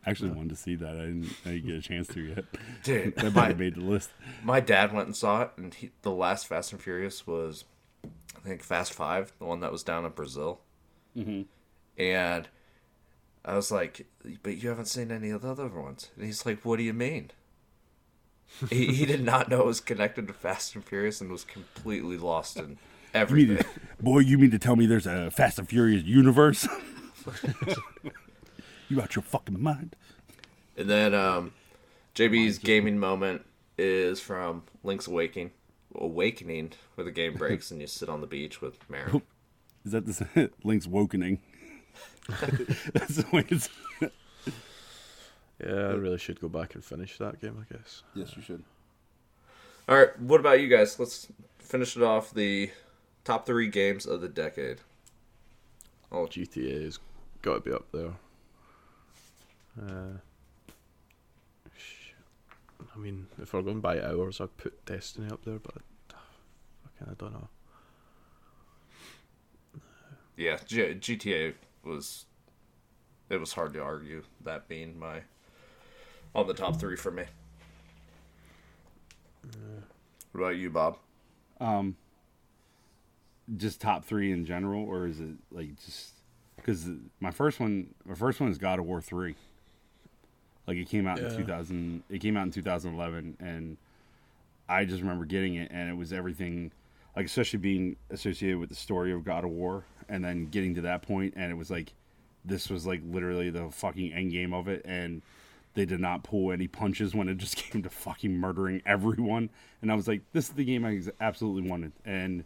I actually wanted to see that. I didn't, I didn't get a chance to yet. (laughs) Dude, (laughs) That might my, have made the list. my dad went and saw it, and he, the last Fast and Furious was, I think, Fast Five, the one that was down in Brazil. Mm-hmm. And I was like, "But you haven't seen any of the other ones." And he's like, "What do you mean?" he, he did not know it was connected to Fast and Furious and was completely lost in You mean to, boy, you mean to tell me there's a Fast and Furious universe? You out your fucking mind? And then um, JB's gaming moment is from Link's Awakening, Awakening, where the game (laughs) breaks and you sit on the beach with Mary. Is that the (laughs) Link's Wokening? (laughs) That's the way it's. Yeah, I really should go back and finish that game. I guess. Yes, you should. All right, what about you guys? Let's finish it off. The top three games of the decade. Oh, GTA's got to be up there. Uh, I mean, if we're going by hours, I'd put Destiny up there, but fucking, I don't know. yeah, G- GTA was. It was hard to argue that being my on the top three for me. What about you, Bob? Um, just top three in general, or is it like just because my first one, my first one is God of War three. Like it came out Yeah. in two thousand. It came out in two thousand eleven, and I just remember getting it, and it was everything. Like especially being associated with the story of God of War, and then getting to that point, and it was like, this was like literally the fucking end game of it, and they did not pull any punches when it just (laughs) came to fucking murdering everyone. And I was like, this is the game I absolutely wanted. And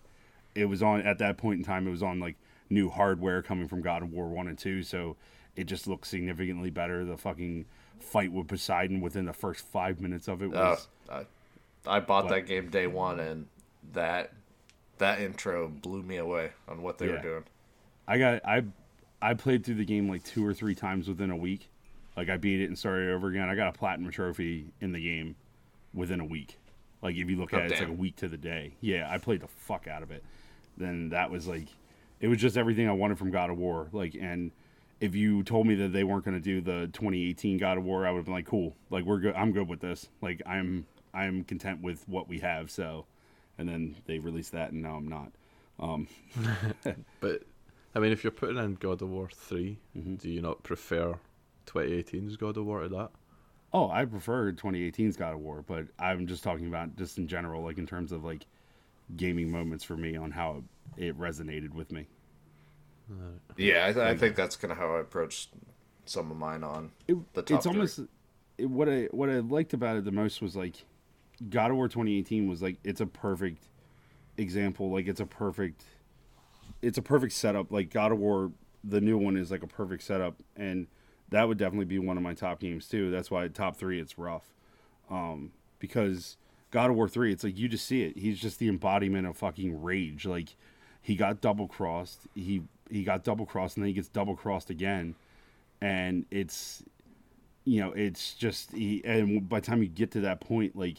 it was on at that point in time. It was on like new hardware coming from God of War one and two, so it just looked significantly better. The fucking fight with Poseidon within the first five minutes of it Uh, was I, I bought What? that game day one, and that that intro blew me away on what they were doing. I got I I played through the game like two or three times within a week. Like I beat it and started over again. I got a platinum trophy in the game within a week. Like if you look Oh, at it, it's like a week to the day. Yeah, I played the fuck out of it. Then that was like it was just everything I wanted from God of War. Like and if you told me that they weren't going to do the 2018 God of War, I would have been like, cool. Like we're good. I'm good with this. Like I'm I'm content with what we have. So, and then they released that, and now I'm not. Um, (laughs) But I mean, if you're putting in God of War 3 Mm-hmm. do you not prefer 2018's God of War to that? Oh, I prefer 2018's God of War, but I'm just talking about just in general, like in terms of like gaming moments for me on how it, it resonated with me. Yeah, I, th- I think that's kind of how I approached some of mine on It, the top it's almost it, what I what I liked about it the most was like God of War 2018 was like it's a perfect example, like it's a perfect it's a perfect setup. Like God of War, the new one is like a perfect setup, and that would definitely be one of my top games too. That's why top three it's rough, um, because God of War three, it's like you just see it. He's just the embodiment of fucking rage. Like he got double crossed. He he got double crossed, and then he gets double crossed again, and it's you know it's just he, and by the time you get to that point, like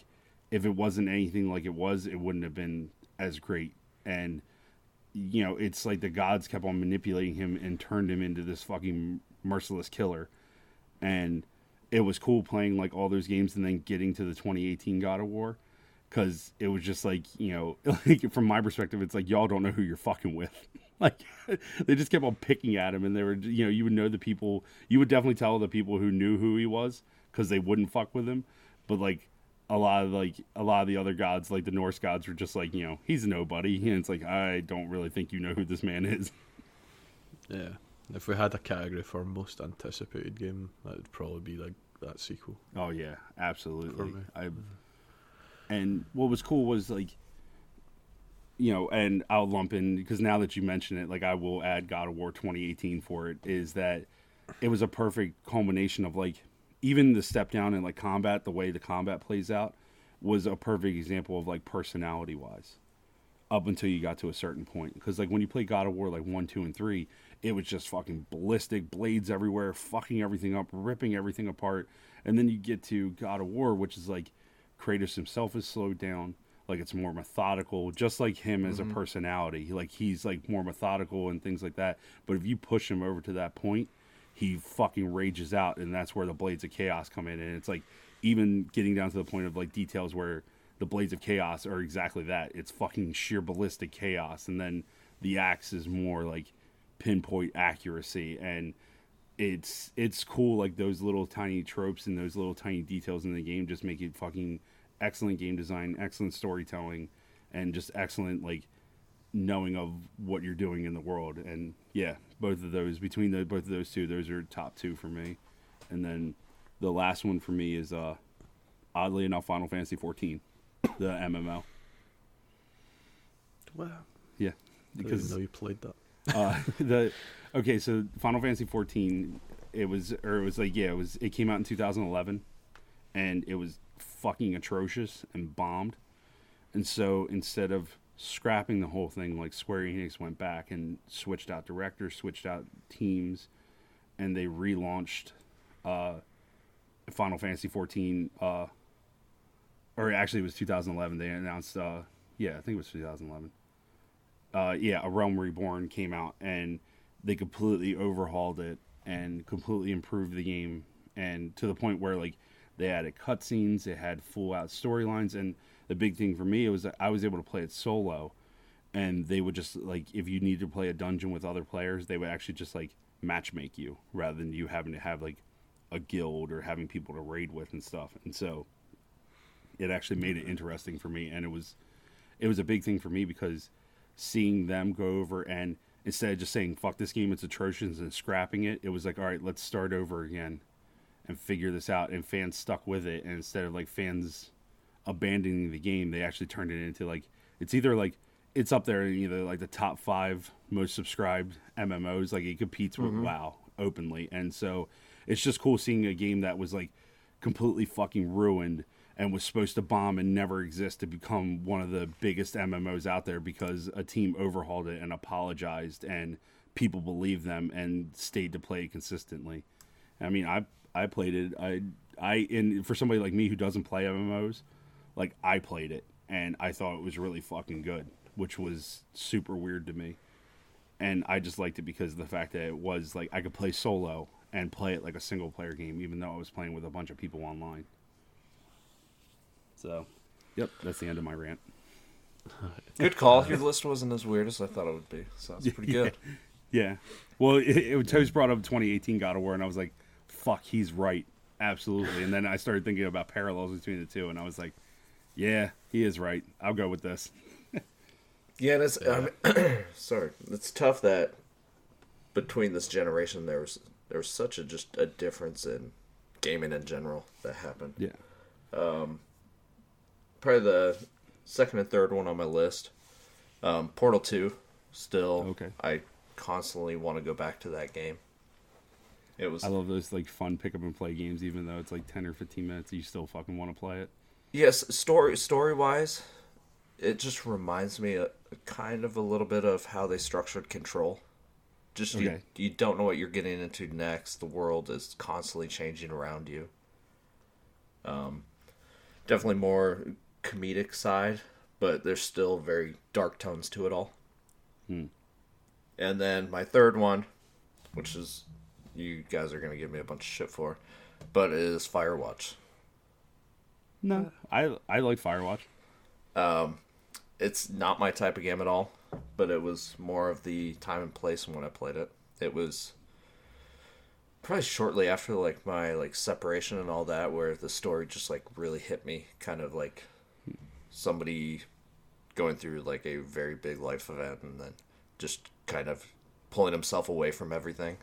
if it wasn't anything like it was, it wouldn't have been as great and you know, it's like the gods kept on manipulating him and turned him into this fucking merciless killer. And it was cool playing like all those games and then getting to the 2018 God of War because it was just like, you know, (laughs) like from my perspective, it's like y'all don't know who you're fucking with. (laughs) like they just kept on picking at him and they were, you know, you would know the people, you would definitely tell the people who knew who he was because they wouldn't fuck with him. But like, a lot of like a lot of the other gods, like the Norse gods, were just like you know he's nobody, (laughs) and it's like I don't really think you know who this man is. Yeah. If we had a category for most anticipated game, that would probably be like that sequel. Oh yeah, absolutely. me. I and what was cool was like you know, and I'll lump in because now that you mention it, like I will add God of War 2018 for it. Is that it was a perfect culmination of like even the step down in like combat, the way the combat plays out was a perfect example of like personality wise up until you got to a certain point. Because like when you play God of War like one, two, and three, it was just fucking ballistic, blades everywhere, fucking everything up, ripping everything apart. And then you get to God of War, which is like Kratos himself is slowed down. Like it's more methodical, just like him as a mm-hmm. personality. Like he's like more methodical and things like that. But if you push him over to that point, he fucking rages out, and that's where the blades of chaos come in, and it's like even getting down to the point of like details where the blades of chaos are exactly that. It's fucking sheer ballistic chaos, and then the axe is more like pinpoint accuracy and it's it's cool like those little tiny tropes and those little tiny details in the game just make it fucking excellent game design excellent storytelling and just excellent like knowing of what you're doing in the world and yeah both of those between the both of those two those are top two for me and then the last one for me is uh oddly enough final fantasy 14 the mmo Wow. yeah I didn't because know you played that. (laughs) uh, the okay, so Final Fantasy 14, it was or it was like yeah, it was it came out in 2011, and it was fucking atrocious and bombed, and so instead of scrapping the whole thing, like Square Enix went back and switched out directors, switched out teams, and they relaunched uh, Final Fantasy 14. Uh, or actually, it was 2011. They announced, uh, yeah, I think it was 2011 uh, yeah, A Realm Reborn came out and they completely overhauled it and completely improved the game and to the point where like they added cutscenes, it had full out storylines, and the big thing for me was that I was able to play it solo, and they would just like if you need to play a dungeon with other players, they would actually just like matchmake you rather than you having to have like a guild or having people to raid with and stuff, and so it actually made it interesting for me, and it was it was a big thing for me because seeing them go over and instead of just saying fuck this game it's atrocious and scrapping it it was like all right let's start over again and figure this out and fans stuck with it and instead of like fans abandoning the game they actually turned it into like it's either like it's up there in either like the top five most subscribed mmos like it competes with mm-hmm. WoW openly and so it's just cool seeing a game that was like completely fucking ruined and was supposed to bomb and never exist to become one of the biggest MMOs out there because a team overhauled it and apologized and people believed them and stayed to play consistently. I mean, I I played it. I I and for somebody like me who doesn't play MMOs, like I played it and I thought it was really fucking good, which was super weird to me. And I just liked it because of the fact that it was like I could play solo and play it like a single player game even though I was playing with a bunch of people online. So, yep, that's the end of my rant. (laughs) Good call. Your list wasn't as weird as I thought it would be. So that's pretty (laughs) good. Yeah. Well, it, it, Toast brought up 2018 God of War, and I was like, fuck, he's right. Absolutely. And then I started thinking about parallels between the two, and I was like, yeah, he is right. I'll go with this. Yeah, and it's I mean, (clears throat) sorry. It's tough that between this generation there was there was such a just a difference in gaming in general that happened. Yeah. Um, probably the second and third one on my list. Um, Portal Two, still. Okay. I constantly want to go back to that game. It was I love those like fun pick up and play games, even though it's like 10 or 15 minutes, you still fucking want to play it. yes, story story wise, it just reminds me a, kind of a little bit of how they structured Control. Just you, you don't know what you're getting into next. The world is constantly changing around you. Um, definitely more comedic side, but there's still very dark tones to it all. Hmm. And then my third one, which is you guys are gonna give me a bunch of shit for, but is Firewatch. No, I I like Firewatch. Um, it's not my type of game at all, but it was more of the time and place when I played it. It was probably shortly after like my like separation and all that where the story just like really hit me kind of like somebody going through like a very big life event and then just kind of pulling himself away from everything.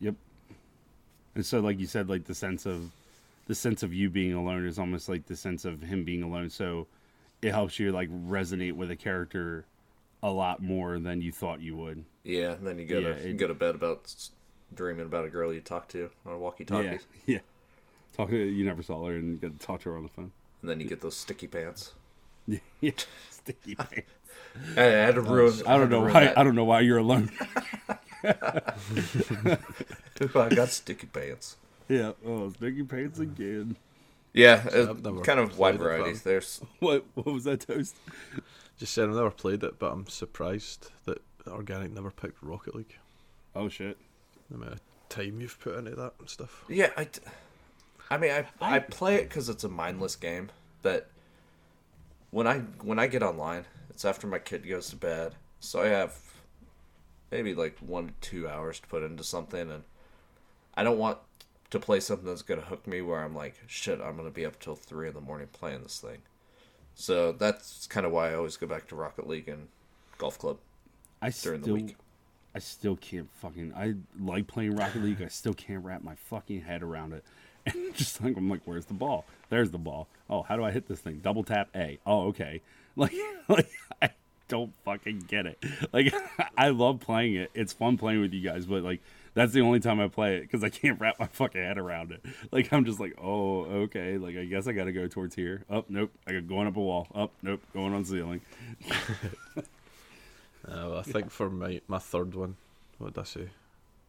Yep. And so, like you said, like the sense of the sense of you being alone is almost like the sense of him being alone. So it helps you like resonate with a character a lot more than you thought you would. Yeah, and then you go Yeah, to it- go to bed about dreaming about a girl you talk to on a walkie-talkie, Yeah, (laughs) yeah. Talk. You never saw her and you got to talk to her on the phone. and then you get those sticky pants. (laughs) yeah, sticky (laughs) pants. I, I had to ruin. I don't know why. that. I don't know why you're alone. I got sticky pants. yeah. Oh, sticky pants again. Yeah, I've uh, kind of wide played it, variety. There's What? What was that toast? Just said I've never played it, but I'm surprised that Organic never picked Rocket League. Oh shit. I mean, time you've put into that and stuff. Yeah, I, d- I mean, I I play it because it's a mindless game. But when I when I get online, it's after my kid goes to bed, so I have maybe like one to two hours to put into something, and I don't want to play something that's gonna hook me where I'm like, shit, I'm gonna be up till three in the morning playing this thing. So that's kind of why I always go back to Rocket League and Golf Club. I during the still, week. I still can't fucking. I like playing Rocket League. I still can't wrap my fucking head around it. (laughs) And just like I'm like, where's the ball? There's the ball. Oh, how do I hit this thing? Double tap A. Oh, okay. (laughs) Like, (laughs) like I don't fucking get it. (laughs) Like, (laughs) I love playing it. It's fun playing with you guys, but like, that's the only time I play it because I can't (laughs) wrap my fucking head around it. Like, I'm just like, oh, okay. Like, I guess I got to go towards here. Up, oh, nope. I got going up a wall. Up, oh, nope. Going on ceiling. Uh, I think for my my third one, what did I say?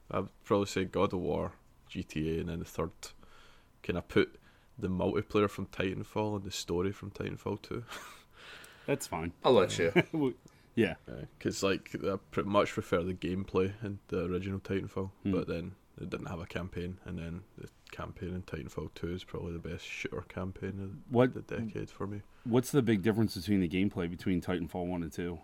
I'd probably say God of War, GTA, and then the third. Can I put the multiplayer from Titanfall and the story from Titanfall 2? That's fine. I'll let you. (laughs) yeah. Because like I pretty much prefer the gameplay in the original Titanfall, but then it didn't have a campaign, and then the campaign in Titanfall 2 is probably the best shooter campaign of What the decade for me. What's the big difference between the gameplay between Titanfall one and two?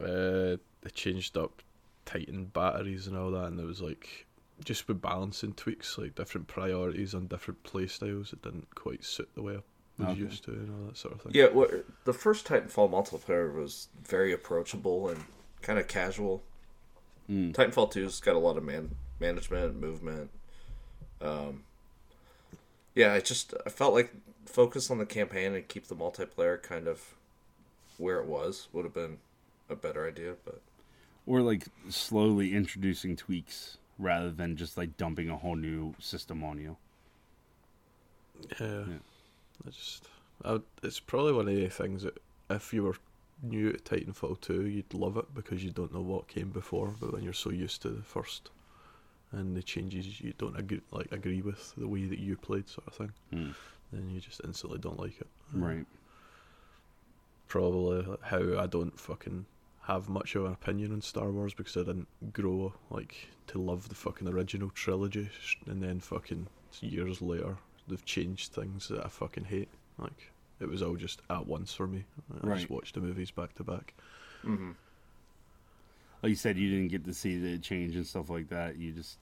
Uh, they changed up Titan batteries and all that, and it was like just with balancing tweaks, like different priorities on different play styles. It didn't quite suit the way I was Okay. used to, and all that sort of thing. Yeah, well, the first Titanfall multiplayer was very approachable and kind of casual. Titanfall 2's got a lot of man management, movement. Um, yeah, I just I felt like focus on the campaign and keep the multiplayer kind of where it was would have been a better idea. But Or like slowly introducing tweaks rather than just like dumping a whole new system on you. Yeah, I just, I would, it's probably one of the things that if you were new to Titanfall 2, you'd love it because you don't know what came before. But when you're so used to the first and the changes you don't agree, like agree with the way that you played, sort of thing, Hmm. then you just instantly don't like it. Right. Probably how I don't fucking have much of an opinion on Star Wars because I didn't grow like to love the fucking original trilogy, and then fucking years later they've changed things that I fucking hate. Like it was all just at once for me. I Right. just watched the movies back to back. Mm-hmm. Like you said, you didn't get to see the change and stuff like that. You just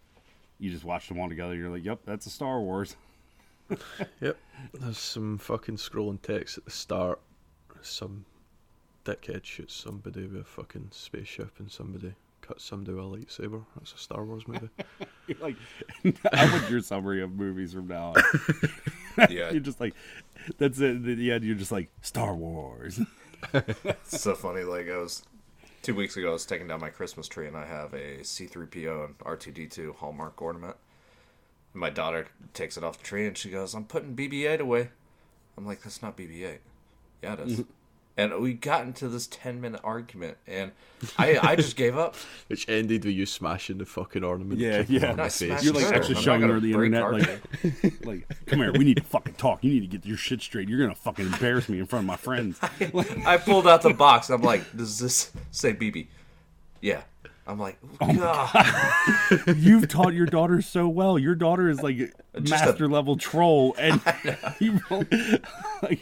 you just watched them all together. You're like, yep, that's a Star Wars. (laughs) Yep. There's some fucking scrolling text at the start. Some dickhead shoots somebody with a fucking spaceship and somebody cuts somebody with a lightsaber. That's a Star Wars movie. You're (laughs) like, (laughs) I want your summary of movies from now on. (laughs) yeah, you're just like, that's it. At the end, you're just like Star Wars. it's so funny. Like I was two weeks ago, I was taking down my Christmas tree, and I have a C3PO and R2D2 Hallmark ornament. My daughter takes it off the tree, and she goes, "I'm putting BB-8 away." I'm like, "That's not BB-8." Yeah, it is. And we got into this ten minute argument, and I I just gave up. (laughs) Which ended with you smashing the fucking ornament. Yeah, yeah. in No, I face. smashed You're like Sure, actually I'm not showing gonna her the break internet, like, (laughs) (laughs) like, come here, we need to fucking talk. You need to get your shit straight. You're gonna fucking embarrass me in front of my friends. I pulled out the box. I'm like, "Does this say BB?" Yeah. I'm like, Oh "God." You've taught your daughter so well. Your daughter is like Just a- master level troll, and you like,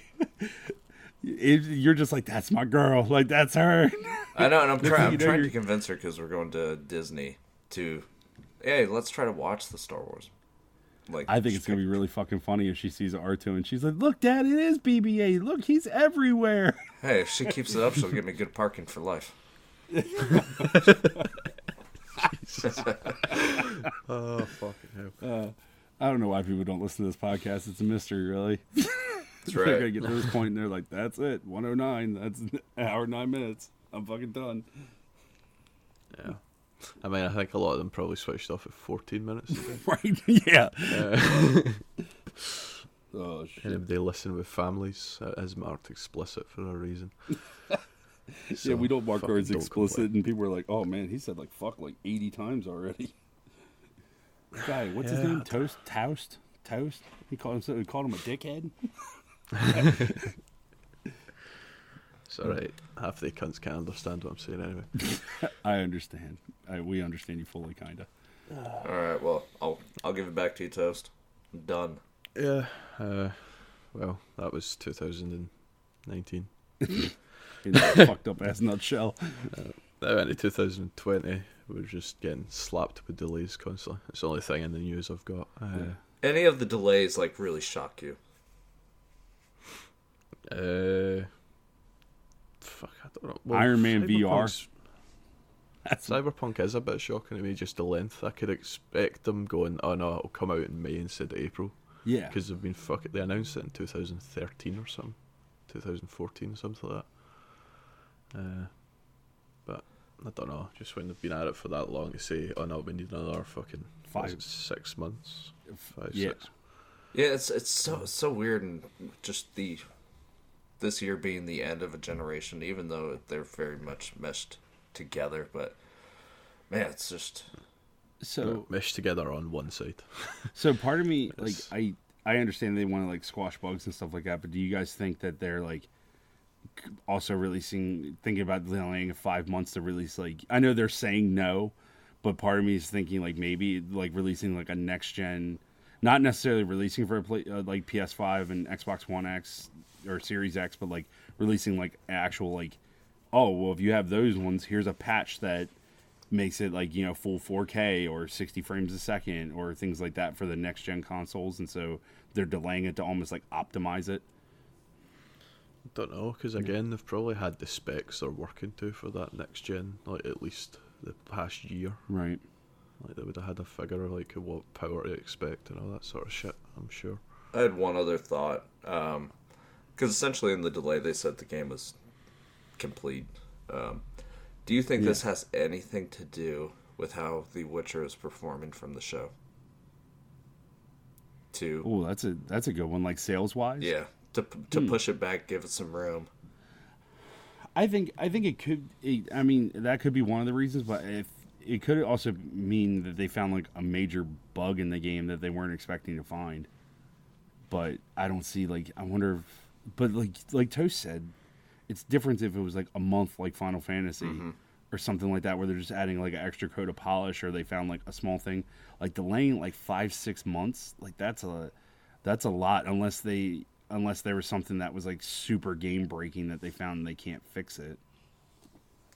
it, you're just like, that's my girl. Like that's her. I know, and I'm, (laughs) try- I'm trying to convince her because we're going to Disney to, hey, let's try to watch the Star Wars. Like, I think it's gonna be really fucking funny if she sees R2 and she's like, "Look, Dad, it is BB-8. Look, he's everywhere." (laughs) Hey, if she keeps it up, she'll get me good parking for life. (laughs) Oh fucking hell! Uh, I don't know why people don't listen to this podcast. It's a mystery, really. That's They're gonna get to this point and they're like, "That's it, 109. That's an (laughs) hour nine minutes. I'm fucking done." Yeah. I mean, I think a lot of them probably switched off at 14 minutes. (laughs) Right? yeah. uh, (laughs) Oh shit. anybody listen with families uh, is marked explicit for a reason. yeah, we don't mark ours explicit, complain. and people are like, "Oh man, he said like fuck like 80 times already." Guy, what's his name? Toast, Toast, Toast. He called him. He called him a dickhead. It's alright. Half the cunts can't understand what I'm saying anyway. (laughs) I understand. I, we understand you fully, kinda. All right, well, I'll I'll give it back to you, Toast. I'm done. Yeah. Uh, well, that was 2019. (laughs) In that fucked up ass nutshell. Now into 2020, we're just getting slapped with delays constantly. It's the only thing in the news I've got. Uh, Any of the delays like really shock you? Uh, fuck, I don't know. Iron Man VR. That's (laughs) Cyberpunk is a bit shocking to me, just the length. I could expect them going, oh no, it'll come out in May instead of April. yeah. Because they've been fuck They announced it in 2013 or something. 2014, something like that. Uh, but I don't know. Just when they've been at it for that long to say, oh no, we need another fucking Five. it, six months, five, Yeah. six. Yeah, it's it's so so weird and just the this year being the end of a generation, even though they're very much meshed together. But man, it's just So meshed together on one side. (laughs) So part of me, like, I I understand they want to like squash bugs and stuff like that, but do you guys think that they're like also releasing, thinking about delaying five months to release? Like, I know they're saying no, but part of me is thinking like maybe like releasing like a next gen, not necessarily releasing for a play, uh, like PS5 and Xbox One X or Series X, but like releasing like actual like, oh well, if you have those ones, here's a patch that makes it like you know full 4K or 60 frames a second or things like that for the next gen consoles, and so they're delaying it to almost like optimize it. Don't know, because again, they've probably had the specs they're working to for that next gen, like at least the past year. Right. Like they would have had a figure of like what power to expect and all that sort of shit. I'm sure. I had one other thought. Um, Because essentially, in the delay, they said the game was complete. Um, do you think this has anything to do with how The Witcher is performing from the show? To Oh, that's a that's a good one. Like sales wise, yeah, to to push it back, give it some room. I think I think it could. It, I mean, that could be one of the reasons, but if it could also mean that they found like a major bug in the game that they weren't expecting to find. But I don't see like I wonder if, but like like Toast said, it's different if it was like a month like Final Fantasy mm-hmm. or something like that where they're just adding like an extra coat of polish or they found like a small thing. Like delaying like five six months like that's a that's a lot unless they unless there was something that was like super game breaking that they found they can't fix it.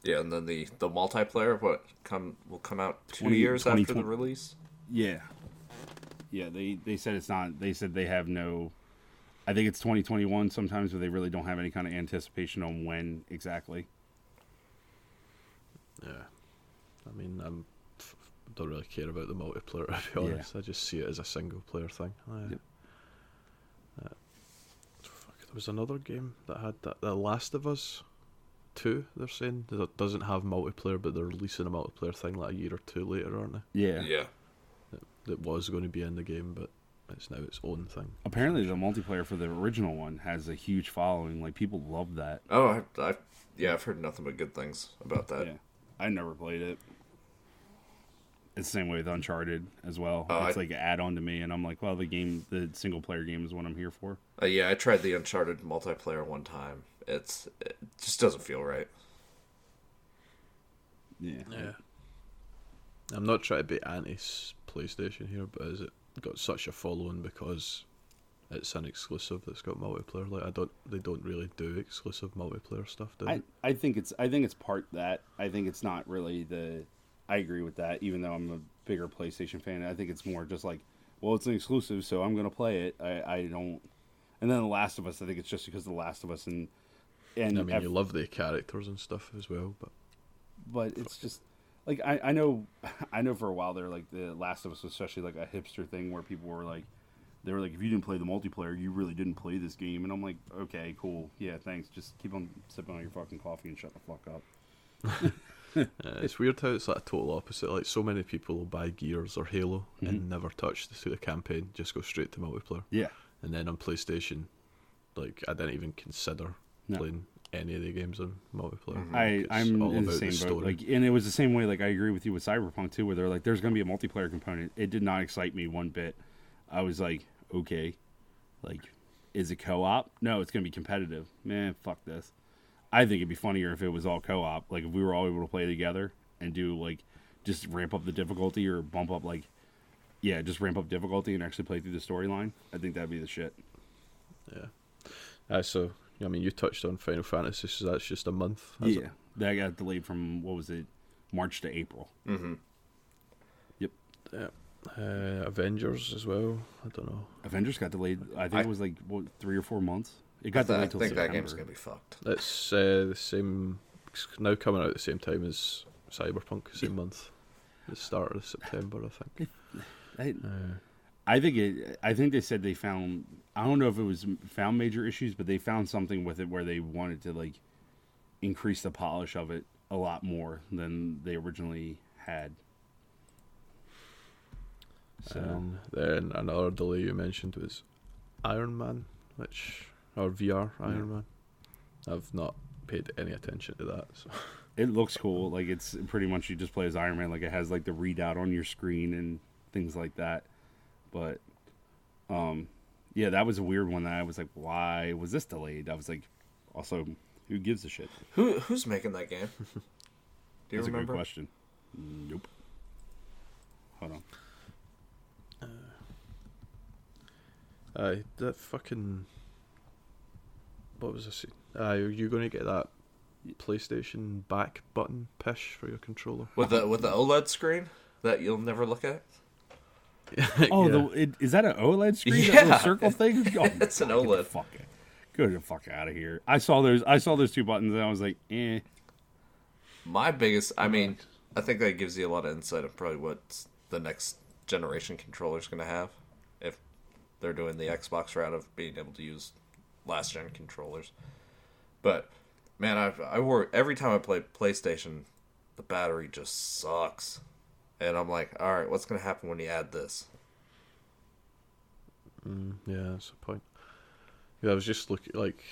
Yeah, and then the the multiplayer what come will come out two 20 years after the release. yeah. Yeah they they said it's not they said they have no i think it's 2021 sometimes but they really don't have any kind of anticipation on when exactly Yeah. I mean, I'm don't really care about the multiplayer (laughs) to be Yeah. honest. I just see it as a single player thing. I, Yep. uh, fuck, there was another game that had that. The Last of Us Two. They're saying that doesn't have multiplayer, but they're releasing a multiplayer thing like a year or two later, aren't they? yeah, Yeah. It was going to be in the game, but it's now its own thing. apparently the multiplayer for the original one has a huge following like people love that Oh, I, I yeah, I've heard nothing but good things about that. yeah i never played it it's the same way with uncharted as well Oh, it's I- like an add-on to me and i'm like well the game the single player game is what i'm here for Uh, yeah, I tried the Uncharted multiplayer one time. It's it just doesn't feel right. yeah Yeah. I'm not trying to be anti PlayStation here, but is it got such a following because it's an exclusive that's got multiplayer? Like I don't, they don't really do exclusive multiplayer stuff, do they? I, I think it's I think it's part that I think it's not really the I agree with that even though I'm a bigger PlayStation fan I think it's more just like well it's an exclusive so I'm gonna play it I, I don't and then The Last of Us I think it's just because The Last of Us and and I mean, ev- you love the characters and stuff as well, but but it's just like I, I know (laughs) I know for a while there like The Last of Us was especially like a hipster thing where people were like they were like if you didn't play the multiplayer you really didn't play this game and I'm like okay cool yeah thanks just keep on sipping on your fucking coffee and shut the fuck up (laughs) uh, it's weird how it's like a total opposite. Like so many people will buy Gears or Halo Mm-hmm. and never touch the, the campaign, just go straight to multiplayer. yeah And then on PlayStation, like I didn't even consider No. playing any of the games on multiplayer. I It's I'm all in the about same boat. story. Like, and it was the same way. Like, I agree with you with Cyberpunk too, where they're like, "There's going to be a multiplayer component." It did not excite me one bit. I was like, "Okay, like, is it co-op? No, it's going to be competitive." Man, fuck this. I think it'd be funnier if it was all co-op. Like, if we were all able to play together and do like just ramp up the difficulty or bump up like, yeah, just ramp up difficulty and actually play through the storyline. I think that'd be the shit. Yeah. Uh, so I mean, you touched on Final Fantasy, so that's just a month. has it? Yeah, that got delayed from what was it, March to April. Mm-hmm. Yep. Yeah. Uh, Avengers as well. I don't know. Avengers got delayed. I think I- it was like what three or four months. It got th- I delayed till think September. that game's gonna be fucked. It's uh, the same. It's now coming out at the same time as Cyberpunk, same month. The start of September, I think. (laughs) I, Uh, I think it. I think they said they found. I don't know if it was found major issues, but they found something with it where they wanted to like increase the polish of it a lot more than they originally had. So And then another delay you mentioned was Iron Man, which or VR Iron Yeah. Man. I've not paid any attention to that. So (laughs) it looks cool. Like it's pretty much you just play as Iron Man. Like it has like the readout on your screen and things like that. But um, yeah, that was a weird one. That I was like, why was this delayed? I was like, also, who gives a shit? Who who's making that game? (laughs) Do you That's a remember? good question. Nope. Hold on. uh, that fucking what was this? Uh, are you going to get that PlayStation back button pish for your controller? With the with the OLED screen that you'll never look at. (laughs) Oh, Yeah. the, it, is that an OLED screen? That Yeah. little circle thing? (laughs) Oh, It's an OLED. Fuck it. Go the fuck out of here. I saw those. I saw those two buttons, and I was like, eh. My biggest, I mean, I think that gives you a lot of insight on probably what the next generation controller is going to have if they're doing the Xbox route of being able to use last gen controllers. But man, I I work every time I play PlayStation, the battery just sucks, and I'm like, all right, what's going to happen when you add this? Mm, yeah, that's the point. Yeah, I was just looking like,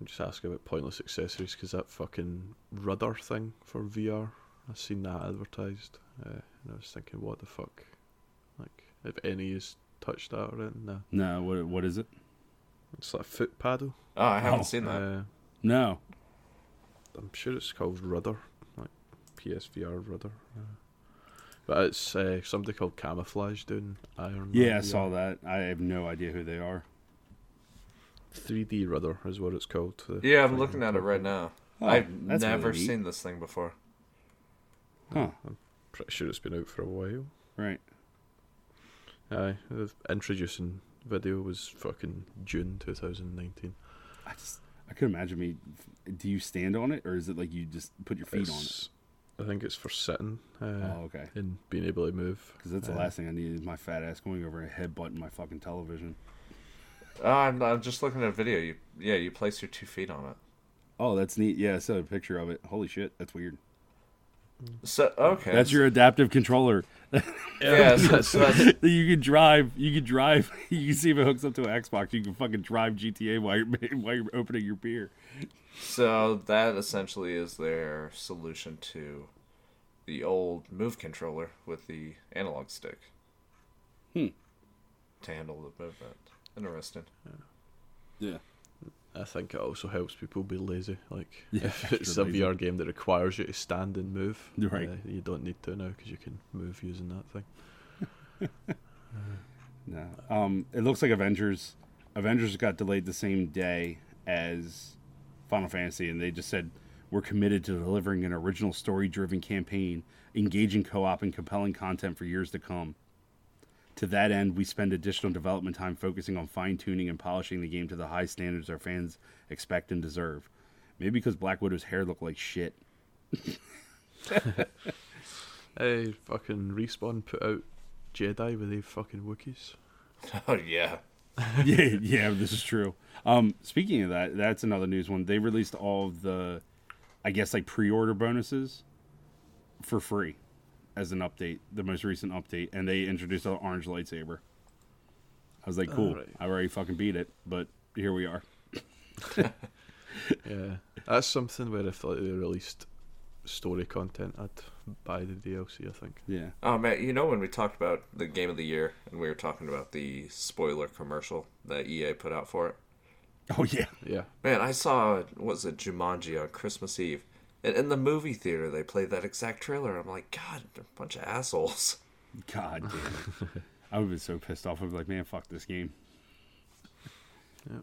I'm just asking about pointless accessories because that fucking rudder thing for VR, I seen that advertised, uh, and I was thinking, what the fuck, like if any is touched that or anything, no. No, what what is it? It's like a foot paddle. Oh, I haven't Oh, seen that. Uh, No. I'm sure it's called Rudder, like PSVR Rudder. Uh, but it's uh, somebody called Camouflaj doing Iron Man. Yeah, I VR. saw that. I have no idea who they are. 3D Rudder is what it's called. the yeah, I'm looking at it right now. Oh, I've never really seen this thing before. Huh. I'm pretty sure it's been out for a while. Right. Aye, the introducing video was fucking June 2019. I just I could imagine me. Do you stand on it, or is it like you just put your feet on it? It's- I think it's for sitting uh, Oh, okay. and being able to move. Because that's the Uh, last thing I need is my fat ass going over and headbutting my fucking television. Oh, I'm, I'm just looking at a video. You, yeah, you place your two feet on it. Oh, that's neat. Yeah, I saw a picture of it. Holy shit, that's weird. So okay, That's your adaptive controller. (laughs) yeah. So, so that's, (laughs) you can drive. You can drive. (laughs) You can see if it hooks up to an Xbox. You can fucking drive GTA while you're while you're opening your beer. so that essentially is their solution to the old Move controller with the analog stick. Hmm. To handle the movement. Interesting. Yeah. I think it also helps people be lazy. Like (laughs) Yeah, if it's a lazy. VR game that requires you to stand and move, Right. uh, you don't need to now because you can move using that thing. (laughs) No. Um, it looks like Avengers. Avengers got delayed the same day as Final Fantasy, and they just said we're committed to delivering an original story-driven campaign, engaging co-op and compelling content for years to come. To that end, we spend additional development time focusing on fine-tuning and polishing the game to the high standards our fans expect and deserve. Maybe because Black Widow's hair looked like shit. (laughs) Hey, fucking respawn put out Jedi with the fucking Wookiees. (laughs) Oh yeah. (laughs) yeah, yeah, this is true. Um, speaking of that, that's another news one. They released all of the, I guess, like pre-order bonuses for free as an update, the most recent update, and they introduced an orange lightsaber. I was like, cool. Alright. I already fucking beat it, but here we are. (laughs) Yeah, that's something where if like, they released story content, I'd buy the DLC. I think. Yeah. Oh man, you know when we talked about the game of the year and we were talking about the spoiler commercial that EA put out for it. Oh yeah. Yeah, Man, I saw what was it Jumanji on Christmas Eve, And in the movie theater, they played that exact trailer. I'm like, God, they're a bunch of assholes. God damn it. I would have been so pissed off. I'd be like, man, fuck this game. Yep.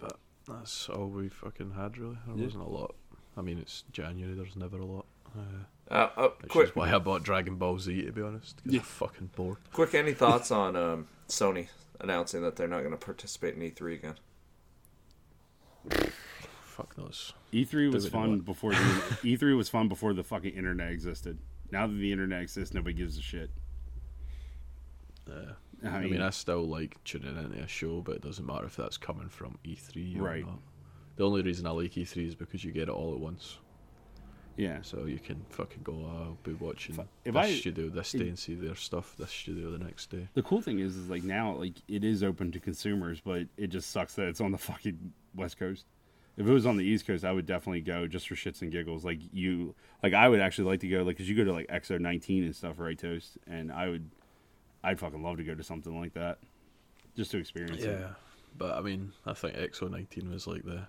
But that's all we fucking had, really. There Yeah. wasn't a lot. I mean, it's January. There's never a lot. Uh, Uh, uh, which quick, is why I bought Dragon Ball Z, to be honest. 'cause Yeah. I'm fucking bored. quick, any thoughts (laughs) on um, Sony announcing that they're not going to participate in E3 again? Fuck knows. E3 was fun what? before the (laughs) E3 was fun before the fucking internet existed. Now that the internet exists, nobody gives a shit. Uh, I I mean, mean, I still like tuning into a show, but it doesn't matter if that's coming from E3 or Right. not. The only reason I like E3 is because you get it all at once. yeah. So you can fucking go, oh, I'll be watching If- if this I- studio this day and see their stuff this studio the next day. The cool thing is, is like now, like it is open to consumers, but it just sucks that it's on the fucking West Coast. If it was on the East Coast, I would definitely go just for shits and giggles. Like you, like I would actually like to go, like, cause you go to like XO nineteen and stuff, right, Toast? And I would, I'd fucking love to go to something like that, just to experience it. Yeah. But I mean, I think XO19 was like the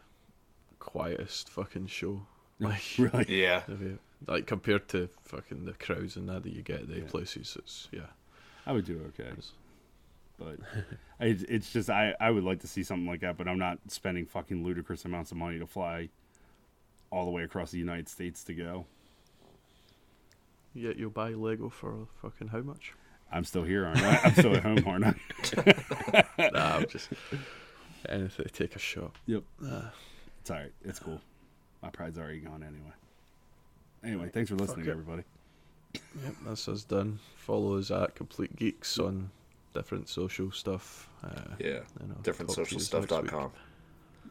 quietest fucking show. (laughs) Like, Really? Yeah. you- like compared to fucking the crowds and that that you get at the Yeah. places, it's yeah. I would do okay, It's- but (laughs) it's just I, I would like to see something like that, but I'm not spending fucking ludicrous amounts of money to fly all the way across the United States to go. Yet you'll buy Lego for fucking how much? I'm still here, aren't I? I'm still at home, aren't I? (laughs) nah, I'm just eh, anything to take a shot. Yep. It's all right. It's cool. My pride's already gone anyway. Anyway, thanks for listening, everybody. Yep, that's us done. Follow us at Complete Geeks on different social stuff. Uh, Yeah. you know, talk to you DifferentSocialStuff.com.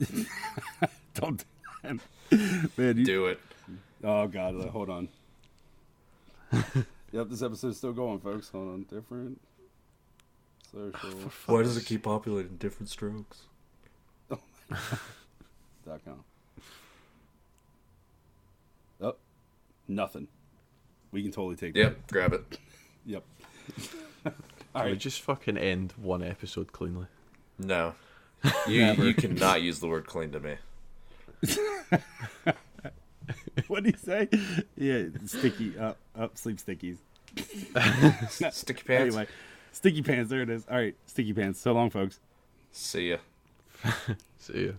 next. (laughs) Don't do. (laughs) Man, you, Do it. oh god, uh, hold on. yep, this episode's still going, folks. Hold on, different social Why does it keep populating different strokes? (laughs) dot com. Oh, nothing. We can totally take that. Yep, grab it. Yep. Can we just fucking end one episode cleanly? No. (laughs) You you cannot use the word clean to me. what do you say? Yeah, sticky up, up, sleep stickies. (laughs) Sticky pants. Anyway, sticky pants. There it is. All right, sticky pants. So long, folks. See ya. (laughs) See ya.